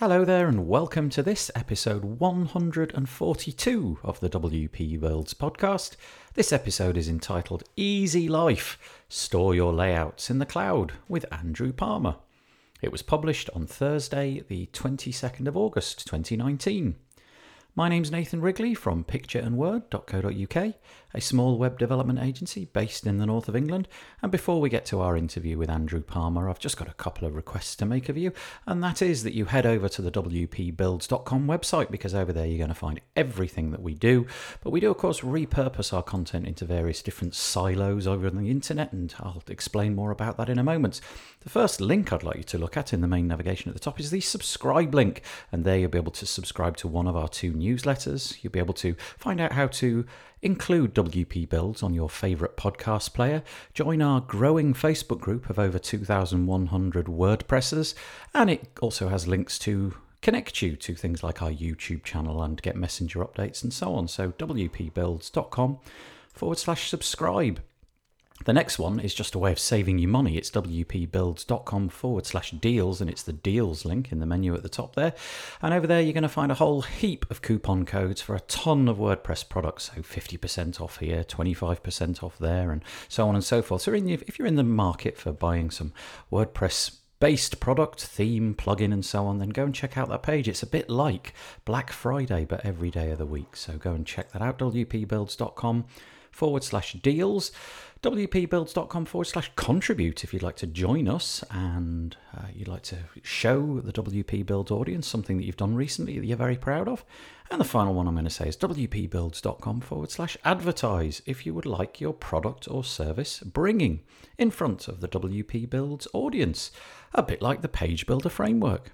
Hello there, and welcome to this episode 142 of the WP Builds podcast. This episode is entitled Easy Life Store Your Layouts in the Cloud with Andrew Palmer. It was published on Thursday, the 22nd of August 2019. My name's Nathan Wrigley from pictureandword.co.uk, a small web development agency based in the north of England. And before we get to our interview with Andrew Palmer, I've just got a couple of requests to make of you, and that is that you head over to the WPBuilds.com website because over there you're going to find everything that we do. But we do, of course, repurpose our content into various different silos over on the internet, and I'll explain more about that in a moment. The first link I'd like you to look at in the main navigation at the top is the subscribe link, and there you'll be able to subscribe to one of our two newsletters. You'll be able to find out how to include WP Builds on your favourite podcast player, join our growing Facebook group of over 2,100 WordPressers, and it also has links to connect you to things like our YouTube channel and get messenger updates and so on. So, WPBuilds.com forward slash subscribe. The next one is just a way of saving you money. It's wpbuilds.com forward slash deals, and it's the deals link in the menu at the top there. And over there, you're going to find a whole heap of coupon codes for a ton of WordPress products. So 50% off here, 25% off there, and so on and so forth. So if you're in the market for buying some WordPress based product, theme, plugin, and so on, then go and check out that page. It's a bit like Black Friday, but every day of the week. So go and check that out, wpbuilds.com forward slash deals wpbuilds.com forward slash contribute if you'd like to join us and uh, you'd like to show the WP Builds audience something that you've done recently that you're very proud of. And the final one I'm going to say is wpbuilds.com forward slash advertise if you would like your product or service bringing in front of the WP Builds audience, a bit like the Page Builder framework.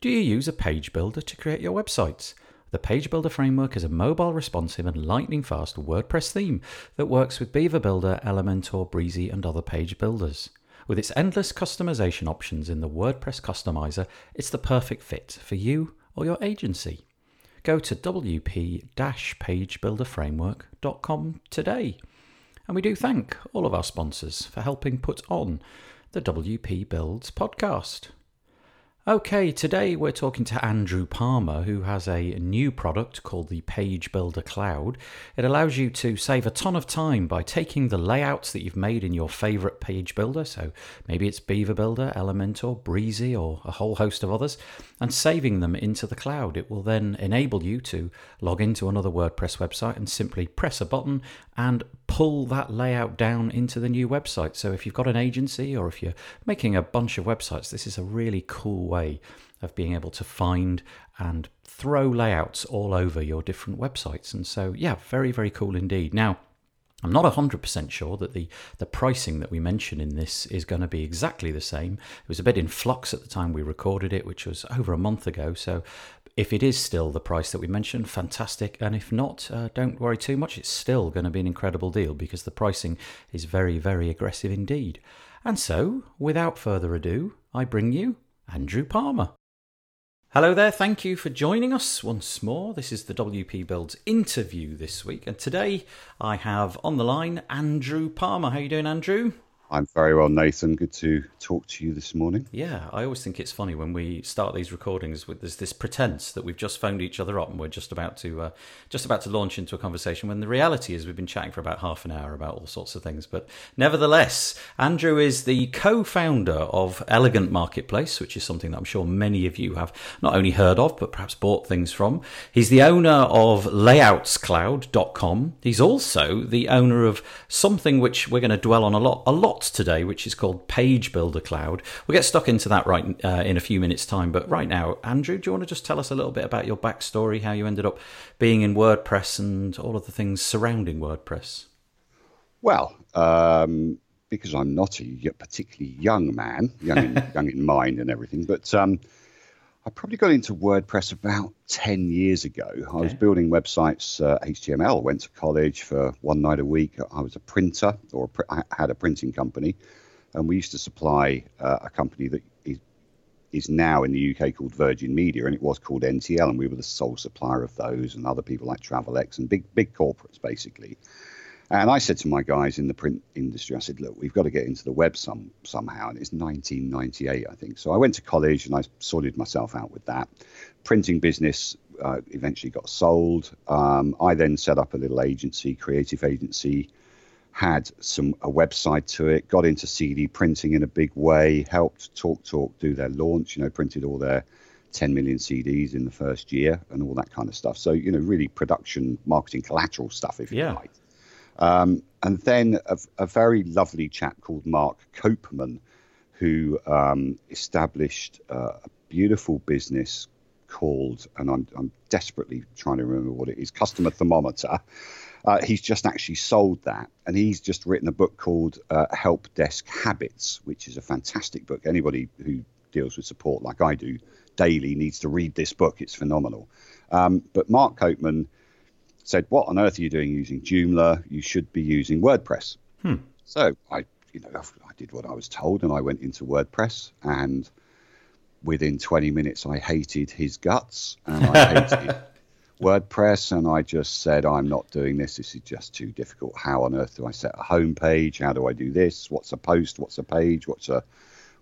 Do you use a page builder to create your websites? The Page Builder framework is a mobile responsive and lightning fast WordPress theme that works with Beaver Builder, Elementor, Brizy, and other page builders. With its endless customization options in the WordPress customizer, it's the perfect fit for you or your agency. Go to wp-pagebuilderframework.com today. And we do thank all of our sponsors for helping put on the WP Builds podcast. Okay, today we're talking to Andrew Palmer, who has a new product called the Page Builder Cloud. It allows you to save a ton of time by taking the layouts that you've made in your favorite page builder, so maybe it's Beaver Builder, Elementor, Brizy, or a whole host of others, and saving them into the cloud. It will then enable you to log into another WordPress website and simply press a button and pull that layout down into the new website. So if you've got an agency or if you're making a bunch of websites, this is a really cool way of being able to find and throw layouts all over your different websites. And so, yeah, very, very cool indeed. Now, I'm not 100% sure that the, the pricing that we mention in this is going to be exactly the same. It was a bit in flux at the time we recorded it, which was over a month ago. So if it is still the price that we mentioned, fantastic. And if not, uh, don't worry too much. It's still going to be an incredible deal because the pricing is very, very aggressive indeed. And so, without further ado, I bring you Andrew Palmer. Hello there, thank you for joining us once more. This is the WP Builds interview this week, and today I have on the line Andrew Palmer. How are you doing, Andrew? I'm very well, Nathan. Good to talk to you this morning. Yeah, I always think it's funny when we start these recordings with there's this pretense that we've just phoned each other up and we're just about to uh, just about to launch into a conversation. When the reality is we've been chatting for about half an hour about all sorts of things. But nevertheless, Andrew is the co-founder of Elegant Marketplace, which is something that I'm sure many of you have not only heard of but perhaps bought things from. He's the owner of LayoutsCloud.com. He's also the owner of something which we're going to dwell on a lot, a lot today, which is called Page Builder Cloud. We'll get stuck into that right uh, in a few minutes' time. But right now, Andrew, do you want to just tell us a little bit about your backstory, how you ended up being in WordPress, and all of the things surrounding WordPress? Well, um, because I'm not a particularly young man, young in, young in mind and everything, but um, I probably got into WordPress about 10 years ago. Okay. I was building websites, uh, HTML, went to college for one night a week. I was a printer, or I had a printing company. and we used to supply uh, a company that is, is now in the UK called Virgin Media, and it was called NTL, and we were the sole supplier of those, and other people like Travelex and big big corporates basically. And I said to my guys in the print industry, I said, look, we've got to get into the web some somehow. And it's 1998, I think. So I went to college and I sorted myself out with that. Printing business uh, eventually got sold. Um, I then set up a little agency, creative agency, had some a website to it, got into CD printing in a big way, helped Talk Talk do their launch, you know, printed all their 10 million CDs in the first year and all that kind of stuff. So, you know, really production, marketing, collateral stuff, if Yeah. you like. Um, and then a, a very lovely chap called Mark Copeman, who um, established uh, a beautiful business called, and I'm, I'm desperately trying to remember what it is, Customer Thermometer. Uh, he's just actually sold that, and he's just written a book called uh, Help Desk Habits, which is a fantastic book. Anybody who deals with support like I do daily needs to read this book. It's phenomenal. Um, but Mark Copeman said, "What on earth are you doing using Joomla? You should be using WordPress." So I, you know, I did what I was told, and I went into WordPress, and within 20 minutes, I hated his guts, and I hated WordPress, and I just said, "I'm not doing this. This is just too difficult. How on earth do I set a home page? How do I do this? What's a post? What's a page? What's a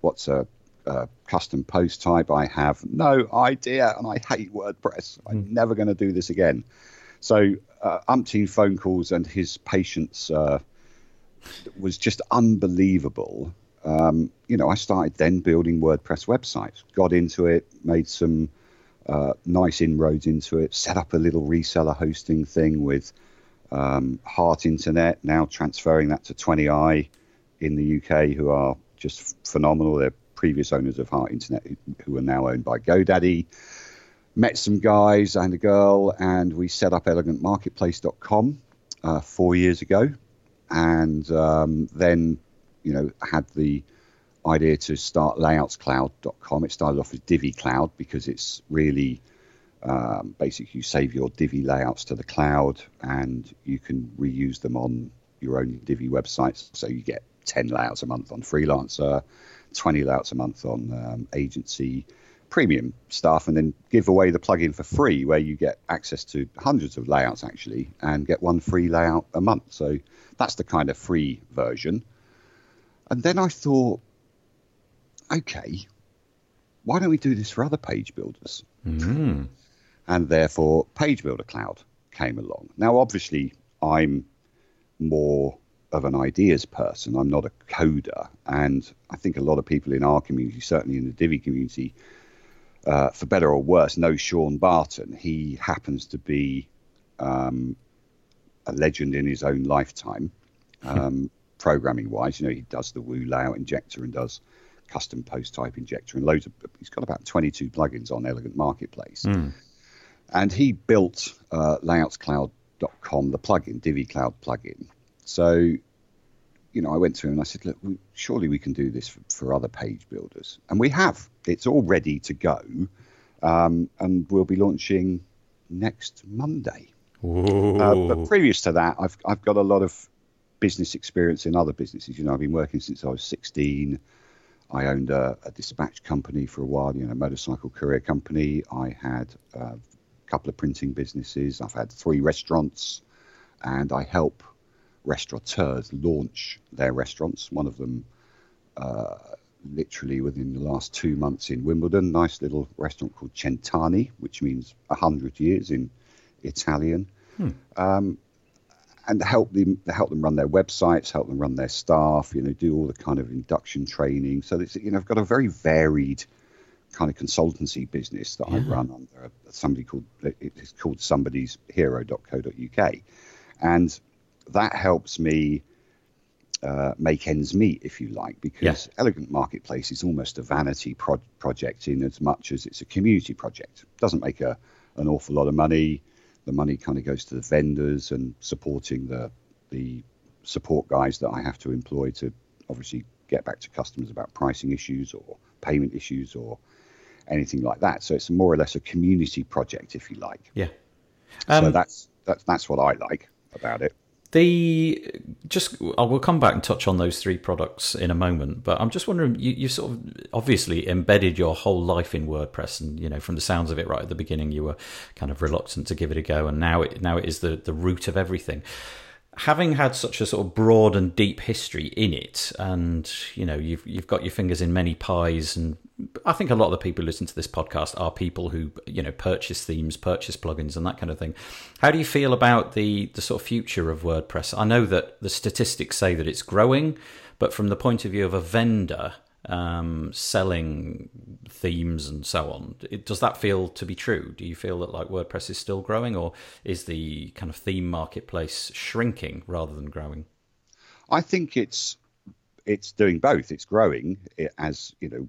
what's a uh, custom post type. I have no idea, and I hate WordPress. I'm never going to do this again. So, uh, umpteen phone calls, and his patience uh, was just unbelievable. Um, you know, I started then building WordPress websites, got into it, made some uh, nice inroads into it, set up a little reseller hosting thing with um, Heart Internet, now transferring that to 20i in the UK, who are just phenomenal. They're previous owners of Heart Internet, who- who are now owned by GoDaddy. Met some guys and a girl, and we set up elegantmarketplace.com uh, four years ago. And um, then, you know, had the idea to start layoutscloud.com. It started off as Divi Cloud because it's really um, basically you save your Divi layouts to the cloud and you can reuse them on your own Divi websites. So you get 10 layouts a month on Freelancer, 20 layouts a month on um, agency premium stuff, and then give away the plugin for free where you get access to hundreds of layouts actually and get one free layout a month. So that's the kind of free version. And then I thought, okay, why don't we do this for other page builders? Mm. and therefore Page Builder Cloud came along. Now, obviously, I'm more of an ideas person. I'm not a coder, and I think a lot of people in our community, certainly in the Divi community, uh, for better or worse, know Sean Barton. He happens to be um, a legend in his own lifetime, um, programming wise. You know, he does the Woo layout injector and does custom post type injector and loads of. He's got about 22 plugins on Elegant Marketplace, and he built uh, layoutscloud.com, the plugin, Divi Cloud plugin. So, you know, I went to him and I said, look, we, surely we can do this for, for other page builders, and we have. It's all ready to go, um, and we'll be launching next Monday. Uh, but previous to that, I've I've got a lot of business experience in other businesses. You know, I've been working since I was 16. I owned a, a dispatch company for a while, you know, a motorcycle courier company. I had uh, a couple of printing businesses. I've had three restaurants, and I help restaurateurs launch their restaurants. One of them, uh, literally within the last two months in Wimbledon, nice little restaurant called Cent'Anni, which means 100 years in Italian. Um, and help them help them run their websites, help them run their staff, you know, do all the kind of induction training. So it's, you know, I've got a very varied kind of consultancy business that I run under somebody called it's called somebody's hero.co.uk, and that helps me uh, make ends meet, if you like, because Elegant Marketplace is almost a vanity pro- project in as much as it's a community project. doesn't make a an awful lot of money. The money kind of goes to the vendors and supporting the the support guys that I have to employ to obviously get back to customers about pricing issues or payment issues or anything like that. So it's more or less a community project, if you like. Yeah. so Um, that's that's that's what I like about it. The just I will come back and touch on those three products in a moment, but I'm just wondering you, you sort of obviously embedded your whole life in WordPress, and you know from the sounds of it, right at the beginning, you were kind of reluctant to give it a go, and now it now it is the the root of everything having had such a sort of broad and deep history in it, and you know you've you've got your fingers in many pies, and I think a lot of the people who listen to this podcast are people who you know purchase themes, purchase plugins, and that kind of thing. How do you feel about the the sort of future of WordPress? I know that the statistics say that it's growing, but from the point of view of a vendor um, selling themes and so on. It, does that feel to be true? Do you feel that like WordPress is still growing, or is the kind of theme marketplace shrinking rather than growing? I think it's it's doing both. It's growing it, as you know.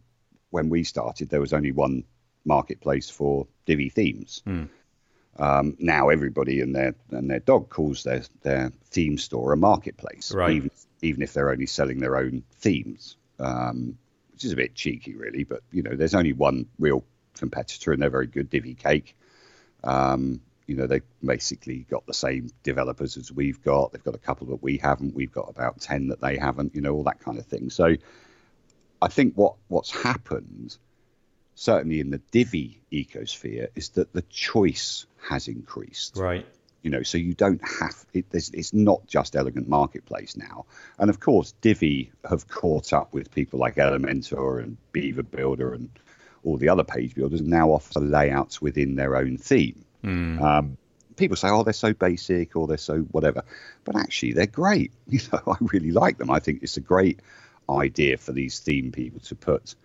When we started, there was only one marketplace for Divi themes. Mm. Um, now everybody and their and their dog calls their their theme store a marketplace, right. even even if they're only selling their own themes um, which is a bit cheeky, really. But you know, there's only one real competitor, and they're very good. Divi Cake. Um, you know, they've basically got the same developers as we've got. They've got a couple that we haven't. We've got about ten that they haven't. You know, all that kind of thing. So, I think what what's happened, certainly in the Divi ecosphere, is that the choice has increased. Right you know so you don't have it, it's not just elegant marketplace now. And of course divi have caught up with people like elementor and beaver builder and all the other page builders now offer layouts within their own theme. Mm. um, people say oh they're so basic or they're so whatever. But actually they're great. You know i really like them. I think it's a great idea for these theme people to put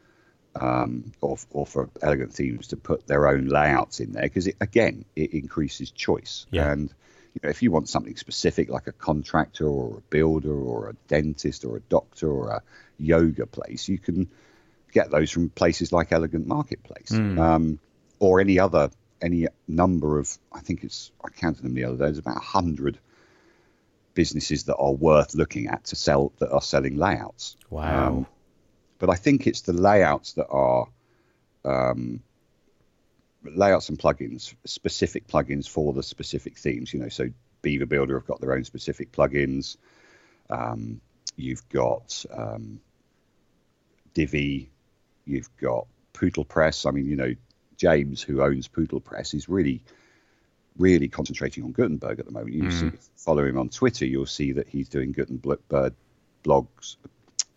um, or, or for elegant themes to put their own layouts in there because it, again it increases choice yeah. and you know if you want something specific like a contractor or a builder or a dentist or a doctor or a yoga place you can get those from places like elegant marketplace mm. um, or any other any number of i think it's i counted them the other day there's about 100 businesses that are worth looking at to sell that are selling layouts wow um, but I think it's the layouts that are um, layouts and plugins, specific plugins for the specific themes. You know, so Beaver Builder have got their own specific plugins. Um, you've got um, Divi. You've got Pootle Press. I mean, you know, James, who owns Pootle Press, is really, really concentrating on Gutenberg at the moment. You mm. see, follow him on Twitter, you'll see that he's doing Gutenberg blogs,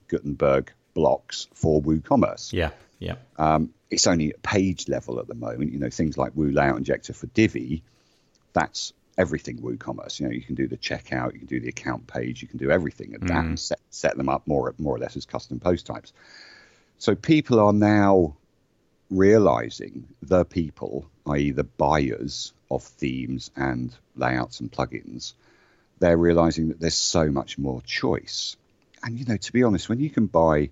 Gutenberg blocks for WooCommerce. Yeah, yeah. Um, it's only at page level at the moment. You know, things like Woo Layout Injector for Divi, that's everything WooCommerce. You know, you can do the checkout, you can do the account page, you can do everything at mm. that and set, set them up more, more or less as custom post types. So people are now realizing the people, i.e., the buyers of themes and layouts and plugins, they're realizing that there's so much more choice. And, you know, to be honest, when you can buy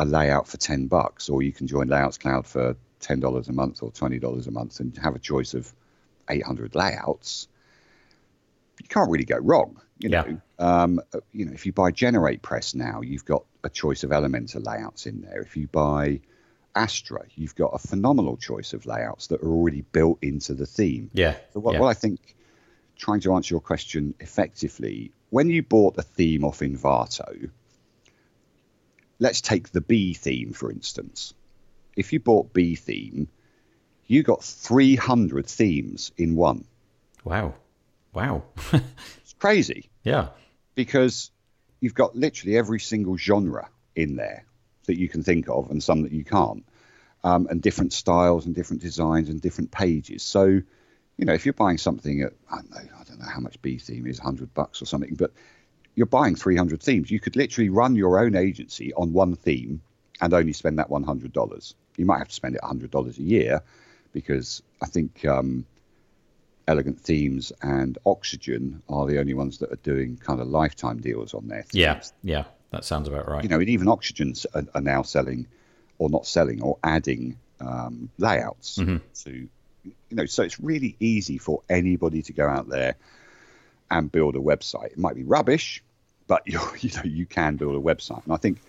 a layout for 10 bucks, or you can join Layouts Cloud for $10 a month or $20 a month and have a choice of 800 layouts, you can't really go wrong. You know, yeah. um, you know, if you buy Generate Press now, you've got a choice of Elementor layouts in there. If you buy Astra, you've got a phenomenal choice of layouts that are already built into the theme. Yeah. So what, yeah. what I think, trying to answer your question effectively, when you bought a theme off Envato, let's take the BeTheme, for instance. If you bought BeTheme, you got 300 themes in one. Wow. Wow. it's crazy. Yeah. Because you've got literally every single genre in there that you can think of and some that you can't. Um, and different styles and different designs and different pages. So, you know, if you're buying something at, I don't know, I don't know how much BeTheme is, 100 bucks or something, but you're buying 300 themes. You could literally run your own agency on one theme and only spend that $100. You might have to spend it $100 a year because I think um, Elegant Themes and Oxygen are the only ones that are doing kind of lifetime deals on their themes. Yeah, yeah, that sounds about right. You know, and even Oxygens are, are now selling or not selling or adding um, layouts mm-hmm. to, you know, so it's really easy for anybody to go out there and build a website. It might be rubbish, but you you know you can build a website. And I think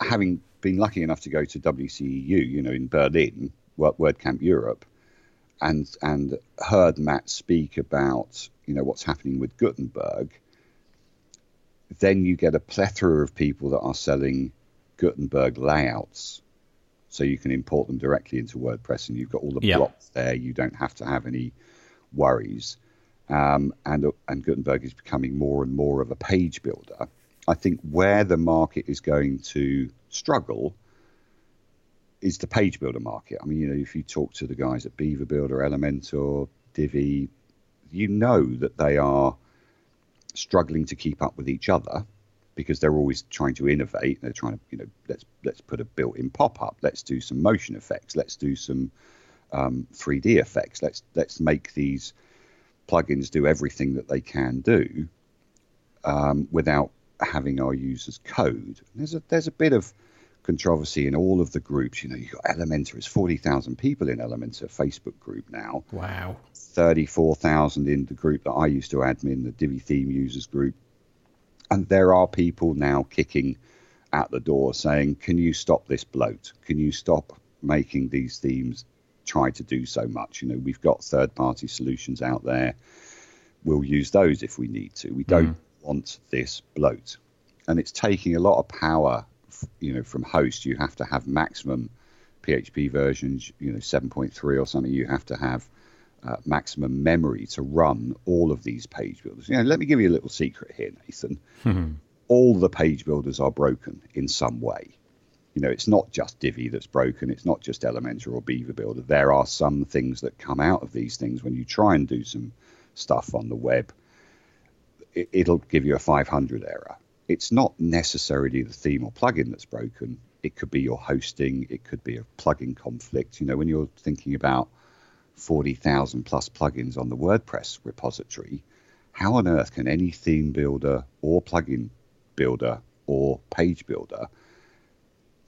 having been lucky enough to go to WCEU, you know, in Berlin, WordCamp Europe, and and heard Matt speak about you know what's happening with Gutenberg, then you get a plethora of people that are selling Gutenberg layouts. So you can import them directly into WordPress and you've got all the Yep. blocks there. You don't have to have any worries. Um, and, and Gutenberg is becoming more and more of a page builder. I think where the market is going to struggle is the page builder market. I mean, you know, if you talk to the guys at Beaver Builder, Elementor, Divi, you know that they are struggling to keep up with each other because they're always trying to innovate. They're trying to, you know, let's let's put a built-in pop-up. Let's do some motion effects. Let's do some um, 3D effects. Let's let's make these plugins do everything that they can do um, without having our users code. There's a there's a bit of controversy in all of the groups. You know, you've got Elementor. There's 40,000 people in Elementor Facebook group now. Wow. 34,000 in the group that I used to admin, the Divi theme users group. And there are people now kicking at the door saying, Can you stop this bloat? Can you stop making these themes try to do so much? You know, we've got third party solutions out there. We'll use those if we need to. We don't want this bloat. And it's taking a lot of power, you know, from host. You have to have maximum PHP versions, you know, 7.3 or something. You have to have uh, maximum memory to run all of these page builders. You know, let me give you a little secret here, Nathan. All the page builders are broken in some way. You know, it's not just Divi that's broken. It's not just Elementor or Beaver Builder. There are some things that come out of these things when you try and do some stuff on the web. It, it'll give you a 500 error. It's not necessarily the theme or plugin that's broken. It could be your hosting. It could be a plugin conflict. You know, when you're thinking about 40,000 plus plugins on the WordPress repository, how on earth can any theme builder or plugin builder or page builder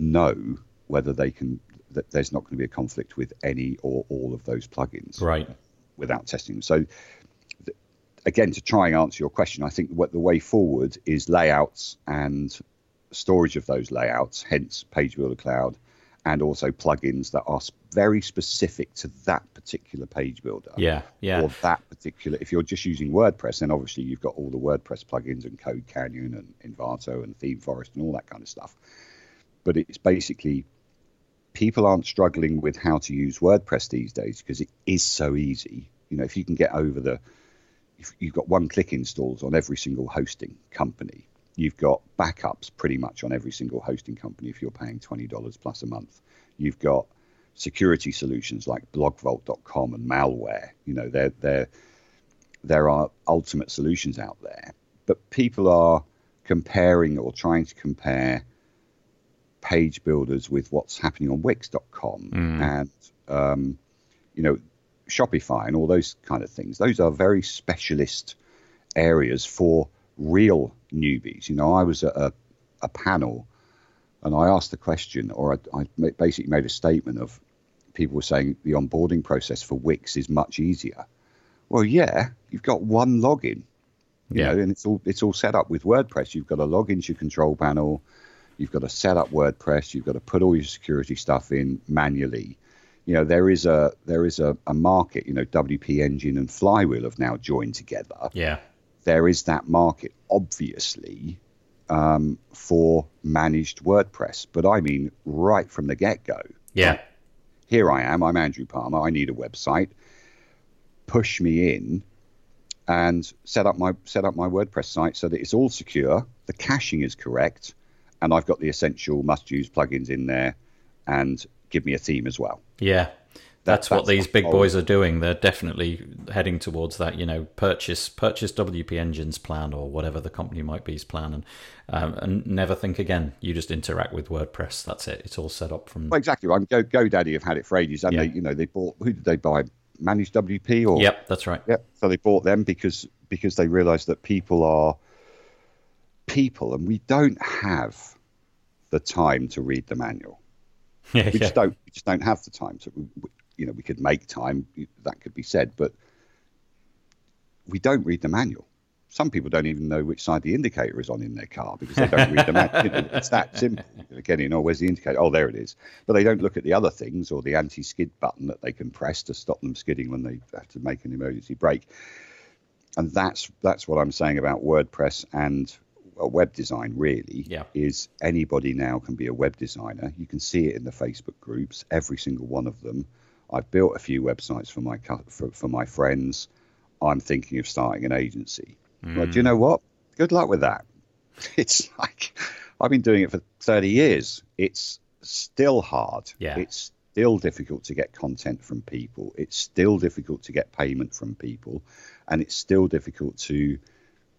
know whether they can that there's not going to be a conflict with any or all of those plugins Right. without testing them. So, th- again, to try and answer your question, I think what the way forward is layouts and storage of those layouts, hence Page Builder Cloud, and also plugins that are very specific to that particular page builder. Yeah. Yeah. Or that particular, if you're just using WordPress, then obviously you've got all the WordPress plugins and Code Canyon and Envato and Theme Forest and all that kind of stuff. But it's basically people aren't struggling with how to use WordPress these days because it is so easy. You know, if you can get over the, if you've got one click installs on every single hosting company, you've got backups pretty much on every single hosting company if you're paying $20 plus a month. You've got security solutions like blogvault.com and MalCare. You know, there there there are ultimate solutions out there, but people are comparing or trying to compare page builders with what's happening on Wix.com and um, you know Shopify and all those kind of things. Those are very specialist areas for real newbies. You know, I was at a, a panel and I asked the question, or I, I basically made a statement of people were saying the onboarding process for Wix is much easier. Well, yeah, you've got one login, you Yeah. know, and it's all it's all set up with WordPress. You've got a login into your control panel, you've got to set up WordPress, you've got to put all your security stuff in manually. You know, there is a there is a, a market. You know, WP Engine and Flywheel have now joined together Yeah. there is that market, obviously, um, for managed WordPress. But I mean, right from the get go, Yeah. here I am. I'm Andrew Palmer. I need a website. Push me in and set up my set up my WordPress site so that it's all secure. The caching is correct, and I've got the essential must-use plugins in there, and give me a theme as well. Yeah. That's, what that's these big whole- boys are doing. They're definitely heading towards that. You know, purchase purchase WP Engine's plan or whatever the company might be's plan, and um, and never think again. You just interact with WordPress. That's it. It's all set up from. Well, exactly. I'm Go GoDaddy have had it for ages, and Yeah. they, you know, they bought. Who did they buy? Managed WP or Yep, that's right. Yep. So they bought them because because they realised that people are people, and we don't have the time to read the manual. Yeah, We yeah. just don't. We just don't have the time to. You know, we could make time. That could be said, but we don't read the manual. Some people don't even know which side the indicator is on in their car because they don't read the manual. You know, it's that simple. Again, you know, where's the indicator? Oh, there it is. But they don't look at the other things or the anti-skid button that they can press to stop them skidding when they have to make an emergency brake. And that's that's what I'm saying about WordPress and web design really Yeah. is anybody now can be a web designer. You can see it in the Facebook groups, every single one of them. I've built a few websites for my for, for my friends. I'm thinking of starting an agency. Well, do you mm. know what? Good luck with that. It's like I've been doing it for 30 years. It's still hard. Yeah. It's still difficult to get content from people. It's still difficult to get payment from people. And it's still difficult to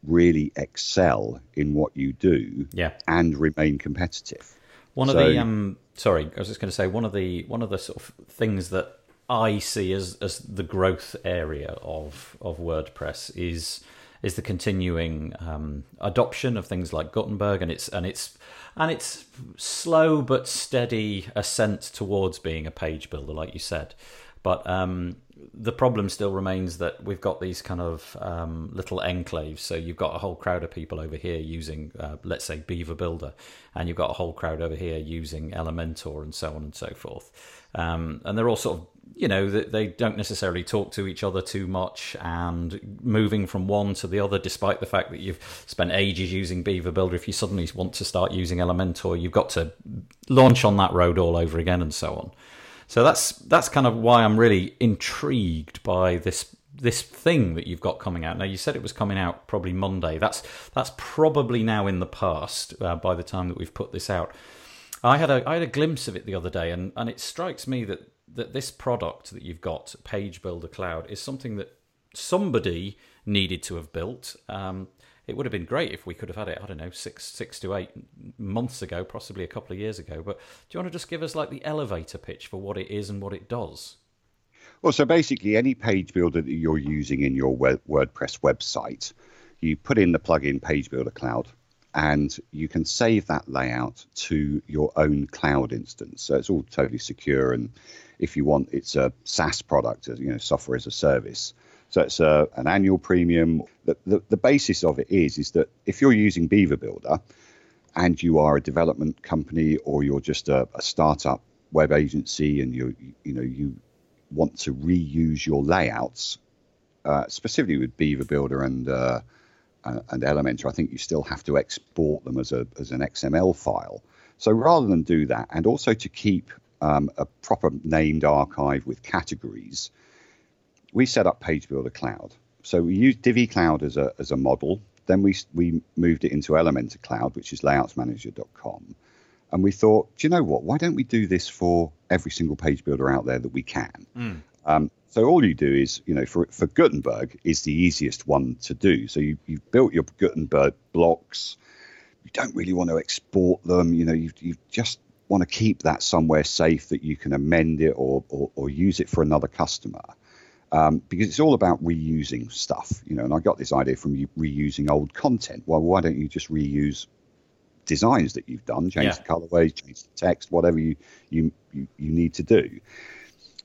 really excel in what you do Yeah. and remain competitive. One of the um, sorry, I was just going to say one of the one of the sort of things that I see as as the growth area of of WordPress is is the continuing um, adoption of things like Gutenberg and it's and it's and it's slow but steady ascent towards being a page builder, like you said. But um, the problem still remains that we've got these kind of um, little enclaves. So you've got a whole crowd of people over here using, uh, let's say, Beaver Builder, and you've got a whole crowd over here using Elementor, and so on and so forth. Um, and they're all sort of, you know, they, they don't necessarily talk to each other too much, and moving from one to the other, despite the fact that you've spent ages using Beaver Builder, if you suddenly want to start using Elementor, you've got to launch on that road all over again, and so on. So that's that's kind of why I'm really intrigued by this this thing that you've got coming out. Now you said it was coming out probably Monday. That's that's probably now in the past uh, by the time that we've put this out. I had a I had a glimpse of it the other day, and and it strikes me that that this product that you've got, Page Builder Cloud, is something that somebody needed to have built. Um, it would have been great if we could have had it. I don't know, six six to eight months ago, possibly a couple of years ago. But do you want to just give us like the elevator pitch for what it is and what it does? Well, so basically, any page builder that you're using in your WordPress website, you put in the plugin Page Builder Cloud, and you can save that layout to your own cloud instance. So it's all totally secure, and if you want, it's a SaaS product, you know, software as a service. So it's a, an annual premium. The, the, the basis of it is is that if you're using Beaver Builder, and you are a development company or you're just a, a startup web agency, and you you know you want to reuse your layouts, uh, specifically with Beaver Builder and uh, and Elementor, I think you still have to export them as a as an XML file. So rather than do that, and also to keep um, a proper named archive with categories, we set up Page Builder Cloud. So we used Divi Cloud as a as a model. Then we we moved it into Elementor Cloud, which is layoutsmanager.com. And we thought, do you know what? Why don't we do this for every single page builder out there that we can? Um, so all you do is, you know, for for Gutenberg is the easiest one to do. So you you've built your Gutenberg blocks. You don't really want to export them. You know, you you just want to keep that somewhere safe that you can amend it or or, or use it for another customer. Um, because it's all about reusing stuff, you know. And I got this idea from you reusing old content. Well, why don't you just reuse designs that you've done, change Yeah. the colorways, change the text, whatever you, you, you, you need to do.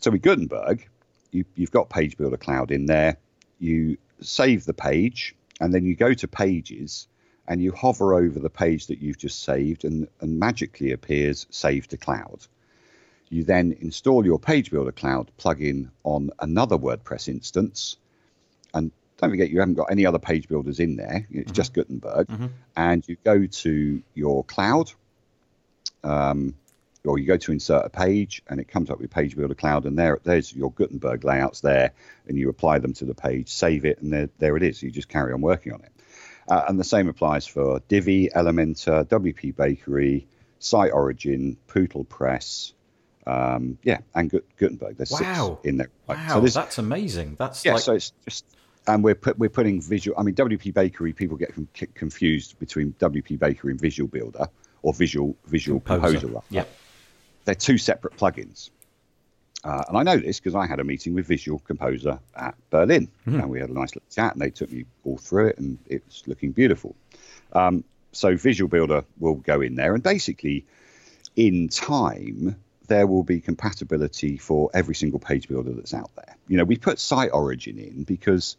So with Gutenberg, you, you've got Page Builder Cloud in there. You save the page, and then you go to Pages, and you hover over the page that you've just saved, and, and magically appears Save to Cloud. You then install your Page Builder Cloud plugin on another WordPress instance, and don't forget you haven't got any other page builders in there. It's just Gutenberg, and you go to your cloud, um, or you go to insert a page, and it comes up with Page Builder Cloud, and there there's your Gutenberg layouts there, and you apply them to the page, save it, and there there it is. You just carry on working on it. Uh, and the same applies for Divi, Elementor, WP Bakery, Site Origin, Pootle Press, um, yeah, and Gut- Gutenberg. There's Wow. six in there. Wow, So there's that's amazing. That's yeah, like so it's just, and we're put, we're putting visual. I mean, WP Bakery. People get com- confused between WP Bakery and Visual Builder or Visual Visual Composer. rather. Yeah. they're two separate plugins. Uh, and I know this because I had a meeting with Visual Composer at Berlin, and we had a nice little chat, and they took me all through it, and it's looking beautiful. Um, so Visual Builder will go in there, and basically, in time, there will be compatibility for every single page builder that's out there. You know, we put Site Origin in because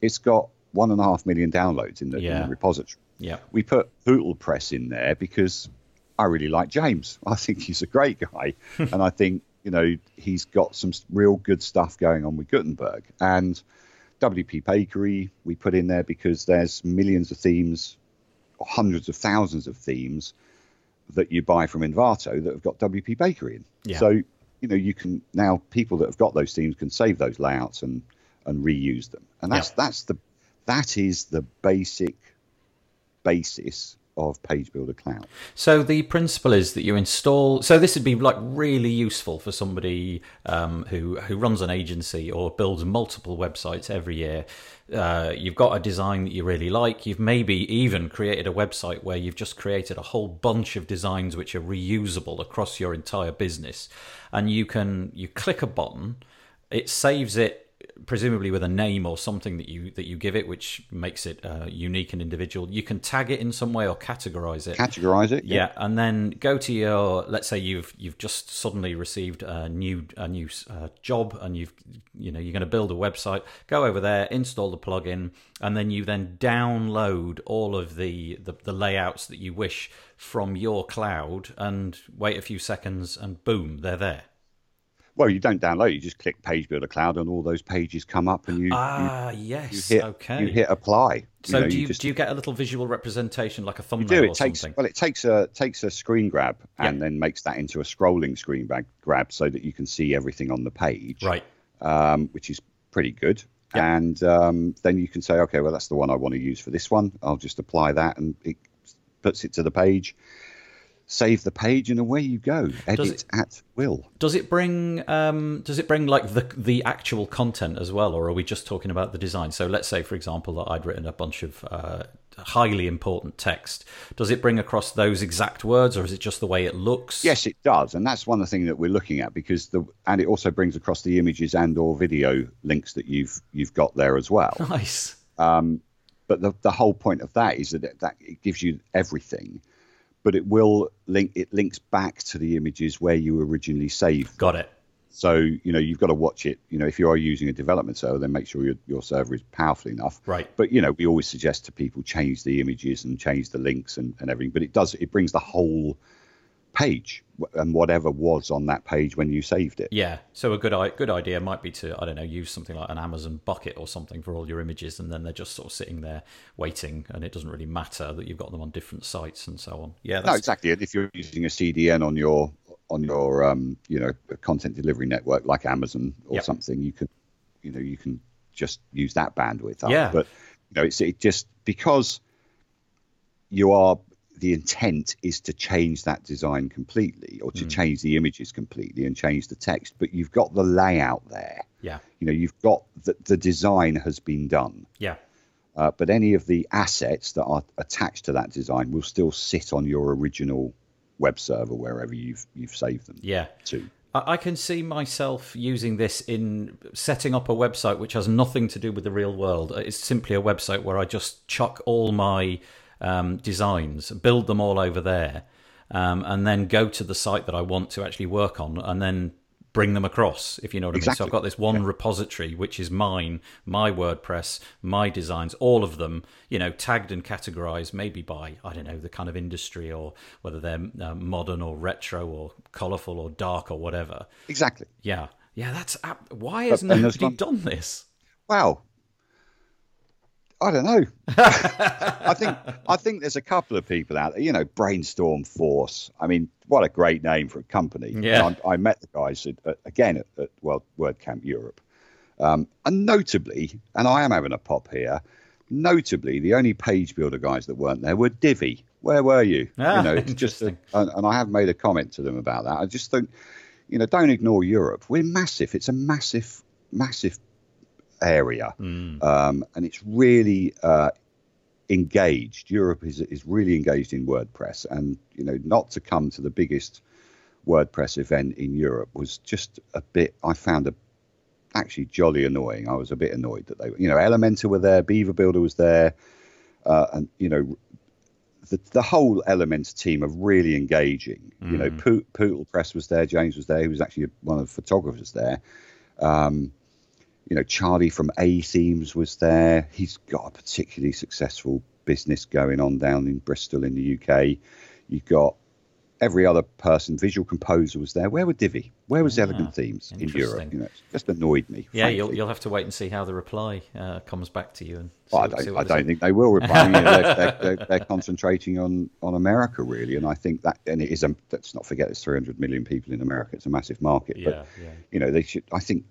it's got one and a half million downloads in the, in the repository. yeah. We put Pootle Press in there because I really like James. I think he's a great guy, and I think you know he's got some real good stuff going on with Gutenberg and WP Bakery. We put in there because there's millions of themes hundreds of thousands of themes that you buy from Envato that have got WP Bakery in. Yeah. So you know you can now people that have got those themes can save those layouts and and reuse them, and that's Yeah. that's the that is the basic basis of Page Builder Cloud. So the principle is that you install. So this would be like really useful for somebody um, who who runs an agency or builds multiple websites every year. Uh, you've got a design that you really like. You've maybe even created a website where you've just created a whole bunch of designs which are reusable across your entire business, and you can you click a button, it saves it presumably with a name or something that you that you give it, which makes it uh, unique and individual. You can tag it in some way or categorize it. Categorize it. Yeah, and then go to your. Let's say you've you've just suddenly received a new a new uh, job, and you've you know you're going to build a website. Go over there, install the plugin, and then you then download all of the the, the layouts that you wish from your cloud, and wait a few seconds, and boom, they're there. Well, you don't download. You just click Page Builder Cloud, and all those pages come up, and you Ah, you, yes, you hit okay. you hit apply. so know, do you just- do you get a little visual representation like a thumbnail? You do. or It takes something? well. It takes a takes a screen grab and Yeah. then makes that into a scrolling screen grab, grab so that you can see everything on the page. Right. Um, which is pretty good. Yeah. And um, then you can say, okay, well, that's the one I want to use for this one. I'll just apply that, and it puts it to the page. Save the page, and away you go. Edit it- at will. Does it bring um, does it bring like the the actual content as well, or are we just talking about the design? So let's say, for example, that I'd written a bunch of uh, highly important text. Does it bring across those exact words, or is it just the way it looks? Yes, it does, and that's one of the things that we're looking at because the and it also brings across the images and or video links that you've you've got there as well. Nice. but the, the whole point of that is that it, that it gives you everything but it will link it links back to the images where you originally saved Got it. so you know you've got to watch it you know if you are using a development server then make sure your, your server is powerful enough Right. but you know we always suggest to people change the images and change the links and, and everything but it does it brings the whole page and whatever was on that page when you saved it Yeah. So a good good idea might be to I don't know use something like an Amazon bucket or something for all your images, and then they're just sort of sitting there waiting, and it doesn't really matter that you've got them on different sites and so on. Yeah. No, exactly. And if you're using a CDN on your on your um, you know content delivery network like Amazon or Yep. something, you can you know you can just use that bandwidth. Up. Yeah. But you know, it's it just because you are the intent is to change that design completely or to change the images completely and change the text, but you've got the layout there. Yeah. You know, you've got the, the design has been done. Yeah. Uh, but any of the assets that are attached to that design will still sit on your original web server wherever you've you've saved them Yeah. to. I can see myself using this in setting up a website which has nothing to do with the real world. It's simply a website where I just chuck all my um, designs, build them all over there, um, and then go to the site that I want to actually work on, and then bring them across. If you know what I mean. So I've got this one repository which is mine, my WordPress, my designs, all of them. You know, tagged and categorized, maybe by I don't know the kind of industry or whether they're uh, modern or retro or colorful or dark or whatever. Exactly. Yeah, yeah, that's why has and there's nobody one- done this? Well, I don't know. I think I think there's a couple of people out there. You know, Brainstorm Force. I mean, what a great name for a company. Yeah. I, I met the guys at, at, again at, at well WordCamp Europe, um, and notably, and I am having a pop here. Notably, the only page builder guys that weren't there were Divi. Where were you? Ah, you know, just, a, and, and I have made a comment to them about that. I just think, you know, don't ignore Europe. We're massive. It's a massive, massive area, um, and it's really uh, engaged. Europe is is really engaged in WordPress, and you know, not to come to the biggest WordPress event in Europe was just a bit. I found a actually jolly annoying. I was a bit annoyed that they, you know, Elementor were there, Beaver Builder was there, uh, and you know, the the whole Elementor team are really engaging. You know, Poot, Pootle Press was there, James was there, he was actually one of the photographers there. Um, you know, Charlie from A Themes was there. He's got a particularly successful business going on down in Bristol in the UK. You've got every other person, visual composer was there. Where were Divi? Where was Ah, Elegant Themes in Europe? You know, it just annoyed me. Yeah, you'll you'll have to wait and see how the reply uh, comes back to you. And Well, I don't, I don't think they will reply. I mean, they're, they're, they're, they're concentrating on, on America really, and I think that and it is a let's not forget there's 300 million people in America. It's a massive market, Yeah, but yeah. you know they should. I think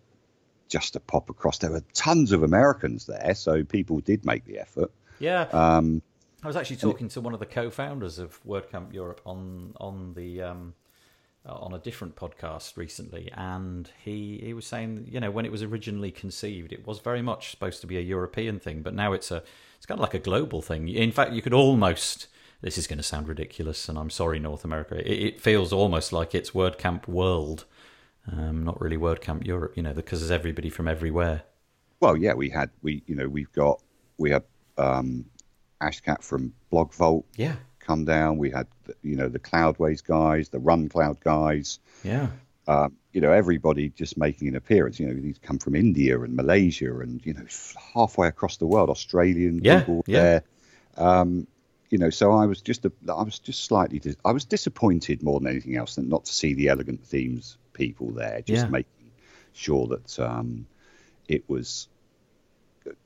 just to pop across, there were tons of Americans there, so people did make the effort. Yeah, Um, I was actually talking to one of the co-founders of WordCamp Europe on on the um, uh, on a different podcast recently, and he he was saying, you know, when it was originally conceived, it was very much supposed to be a European thing, but now it's a it's kind of like a global thing. In fact, you could almost this is going to sound ridiculous, and I'm sorry, North America. It, it feels almost like it's WordCamp World, um, not really WordCamp Europe, you know, because there's everybody from everywhere. well, yeah, we had we you know we've got we had um, Akshat from Blog Vault Yeah, come down. We had you know the Cloudways guys, the Run Cloud guys. yeah, um, you know, everybody just making an appearance. You know, these come from India and Malaysia and, you know, halfway across the world, Australian Yeah, people yeah. there. Um, you know, so I was just, a, I was just slightly, dis- I was disappointed more than anything else than not to see the elegant themes people there, just Yeah. making sure that um, it was,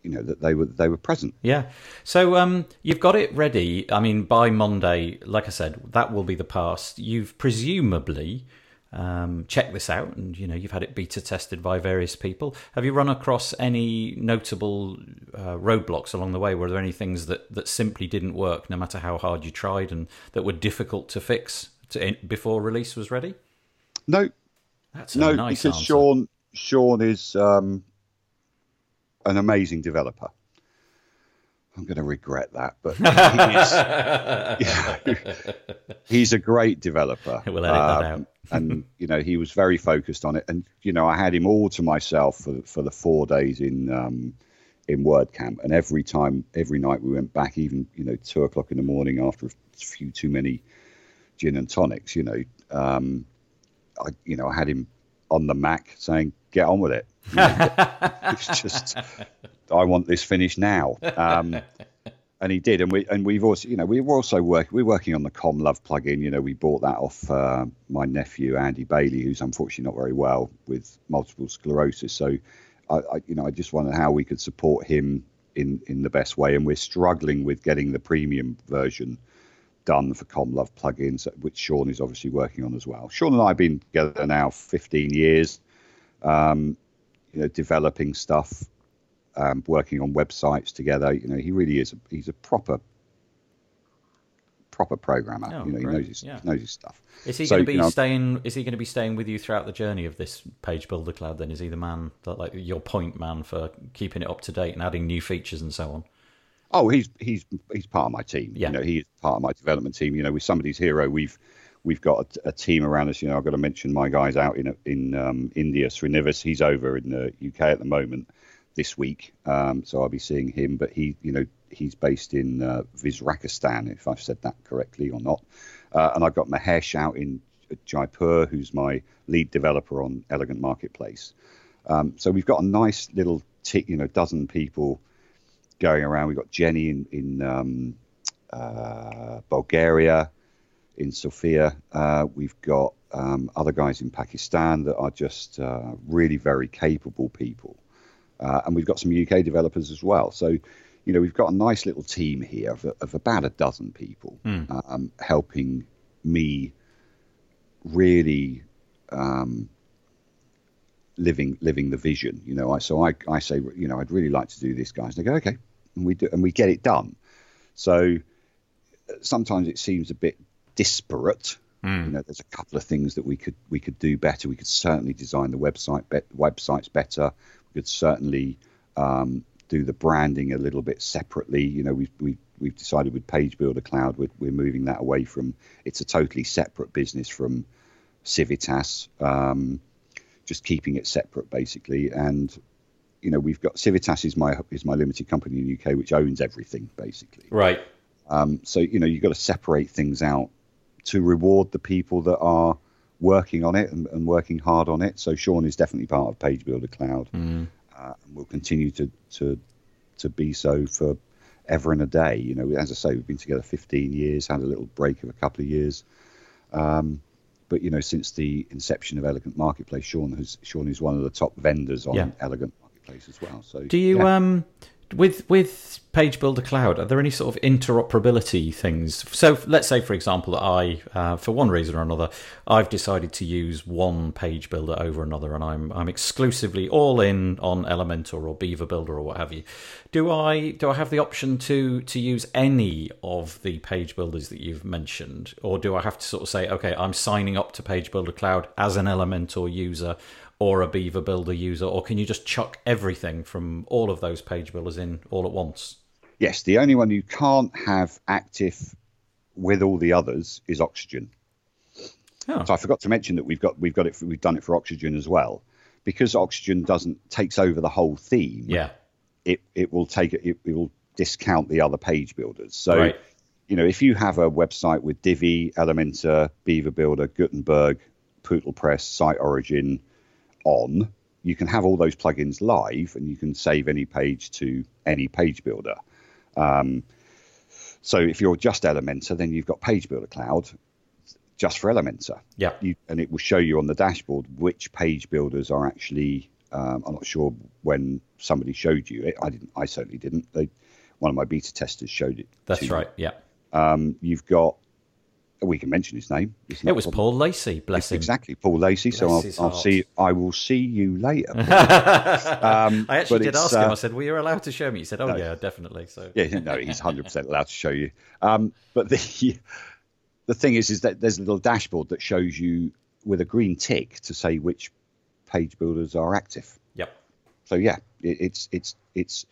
you know, that they were they were present. Yeah. So um, you've got it ready. I mean, by Monday, like I said, that will be the past. You've presumably um, checked this out, and you know you've had it beta tested by various people. Have you run across any notable uh, roadblocks along the way? Were there any things that that simply didn't work, no matter how hard you tried, and that were difficult to fix to, before release was ready? No, That's no, nice because answer. Sean Sean is um, an amazing developer. I'm going to regret that, but he is, he's a great developer. Um, We'll edit that out. and you know, he was very focused on it. And you know, I had him all to myself for for the four days in um, in WordCamp. And every time, every night we went back, even you know, two o'clock in the morning after a few too many gin and tonics. You know, um, I you know I had him on the Mac saying, "Get on with it." You know, it's just, I want this finished now. Um, and he did, and we and we've also, you know, we were also working. We're working on the CommentLuv plugin. You know, we bought that off uh, my nephew Andy Bailey, who's unfortunately not very well with multiple sclerosis. So, I, I you know, I just wondered how we could support him in in the best way, and we're struggling with getting the premium version done for CommentLuv plugins, which Sean is obviously working on as well. Sean and I have been together now 15 years, um, you know, developing stuff, um, working on websites together. You know, he really is. A, he's a proper, proper programmer. Oh, you know, he knows his Yeah. he knows his stuff. Is he So, going to be you know- staying? Is he going to be staying with you throughout the journey of this page builder cloud? Then is he the man that like your point man for keeping it up to date and adding new features and so on? Oh, he's he's he's part of my team. Yeah. You know, he is part of my development team. You know, with somebody's hero, we've we've got a, a team around us. You know, I've got to mention my guys out in in um, India, Srinivas. He's over in the UK at the moment this week, um, so I'll be seeing him. But he, you know, he's based in uh, Vizrakistan, if I've said that correctly or not. Uh, and I've got Mahesh out in Jaipur, who's my lead developer on Elegant Marketplace. Um, so we've got a nice little, t- you know, dozen people going around. We've got Jenny in in um, uh, Bulgaria, in Sofia. Uh, we've got um, other guys in Pakistan that are just uh, really very capable people, uh, and we've got some UK developers as well. So, you know, we've got a nice little team here of, of about a dozen people um, helping me really um, living living the vision. You know, I so I, I say, you know, I'd really like to do this, guys. And they go, okay, and we do, and we get it done. So sometimes it seems a bit disparate. You know, there's a couple of things that we could we could do better. We could certainly design the website be- websites better. We could certainly um, do the branding a little bit separately. You know, we've we've, we've decided with Page Builder Cloud, we're, we're moving that away from. It's a totally separate business from Civitas. Um, just keeping it separate basically. And you know we've got civitas is my is my limited company in the uk which owns everything basically. Right. um, so you know you've got to separate things out to reward the people that are working on it and, and working hard on it. So sean is definitely part of page builder cloud uh, and will continue to to to be so for ever and a day. You know as i say we've been together 15 years had a little break of a couple of years. Um, but you know, since the inception of Elegant Marketplace, Sean has Sean is one of the top vendors on Yeah. Elegant Marketplace as well. So Do you yeah. um with with Page Builder Cloud? Are there any sort of interoperability things? So let's say, for example, that I, uh, for one reason or another, I've decided to use one Page Builder over another, and I'm I'm exclusively all in on Elementor or Beaver Builder or what have you. Do I do I have the option to to use any of the Page Builders that you've mentioned, or do I have to sort of say, okay, I'm signing up to Page Builder Cloud as an Elementor user? Or a Beaver Builder user, or can you just chuck everything from all of those page builders in all at once? Yes, the only one you can't have active with all the others is Oxygen. Oh, So I forgot to mention that we've got we've got it for, we've done it for Oxygen as well, because Oxygen doesn't takes over the whole theme. yeah, It it will take it, it will discount the other page builders. So right. you know if you have a website with Divi, Elementor, Beaver Builder, Gutenberg, Pootle Press, Site Origin on, you can have all those plugins live and you can save any page to any page builder. Um, so if you're just Elementor, then you've got Page Builder Cloud just for Elementor. Yeah, You, and it will show you on the dashboard which page builders are actually. Um, I'm not sure when somebody showed you it. I didn't. I certainly didn't. They, one of my beta testers showed it. that's right. Yeah, Um, you've got. We can mention his name. It was. Paul Lacey, bless him. Exactly, Paul Lacey. So I'll, I'll see. I will see you later. Um, I actually did ask him. uh, I said, "Were you allowed to show me?" He said, "Oh yeah, definitely." So yeah, no, he's hundred percent allowed to show you. Um, but the the thing is, is that there's a little dashboard that shows you with a green tick to say which page builders are active. yep, So yeah, it, it's it's it's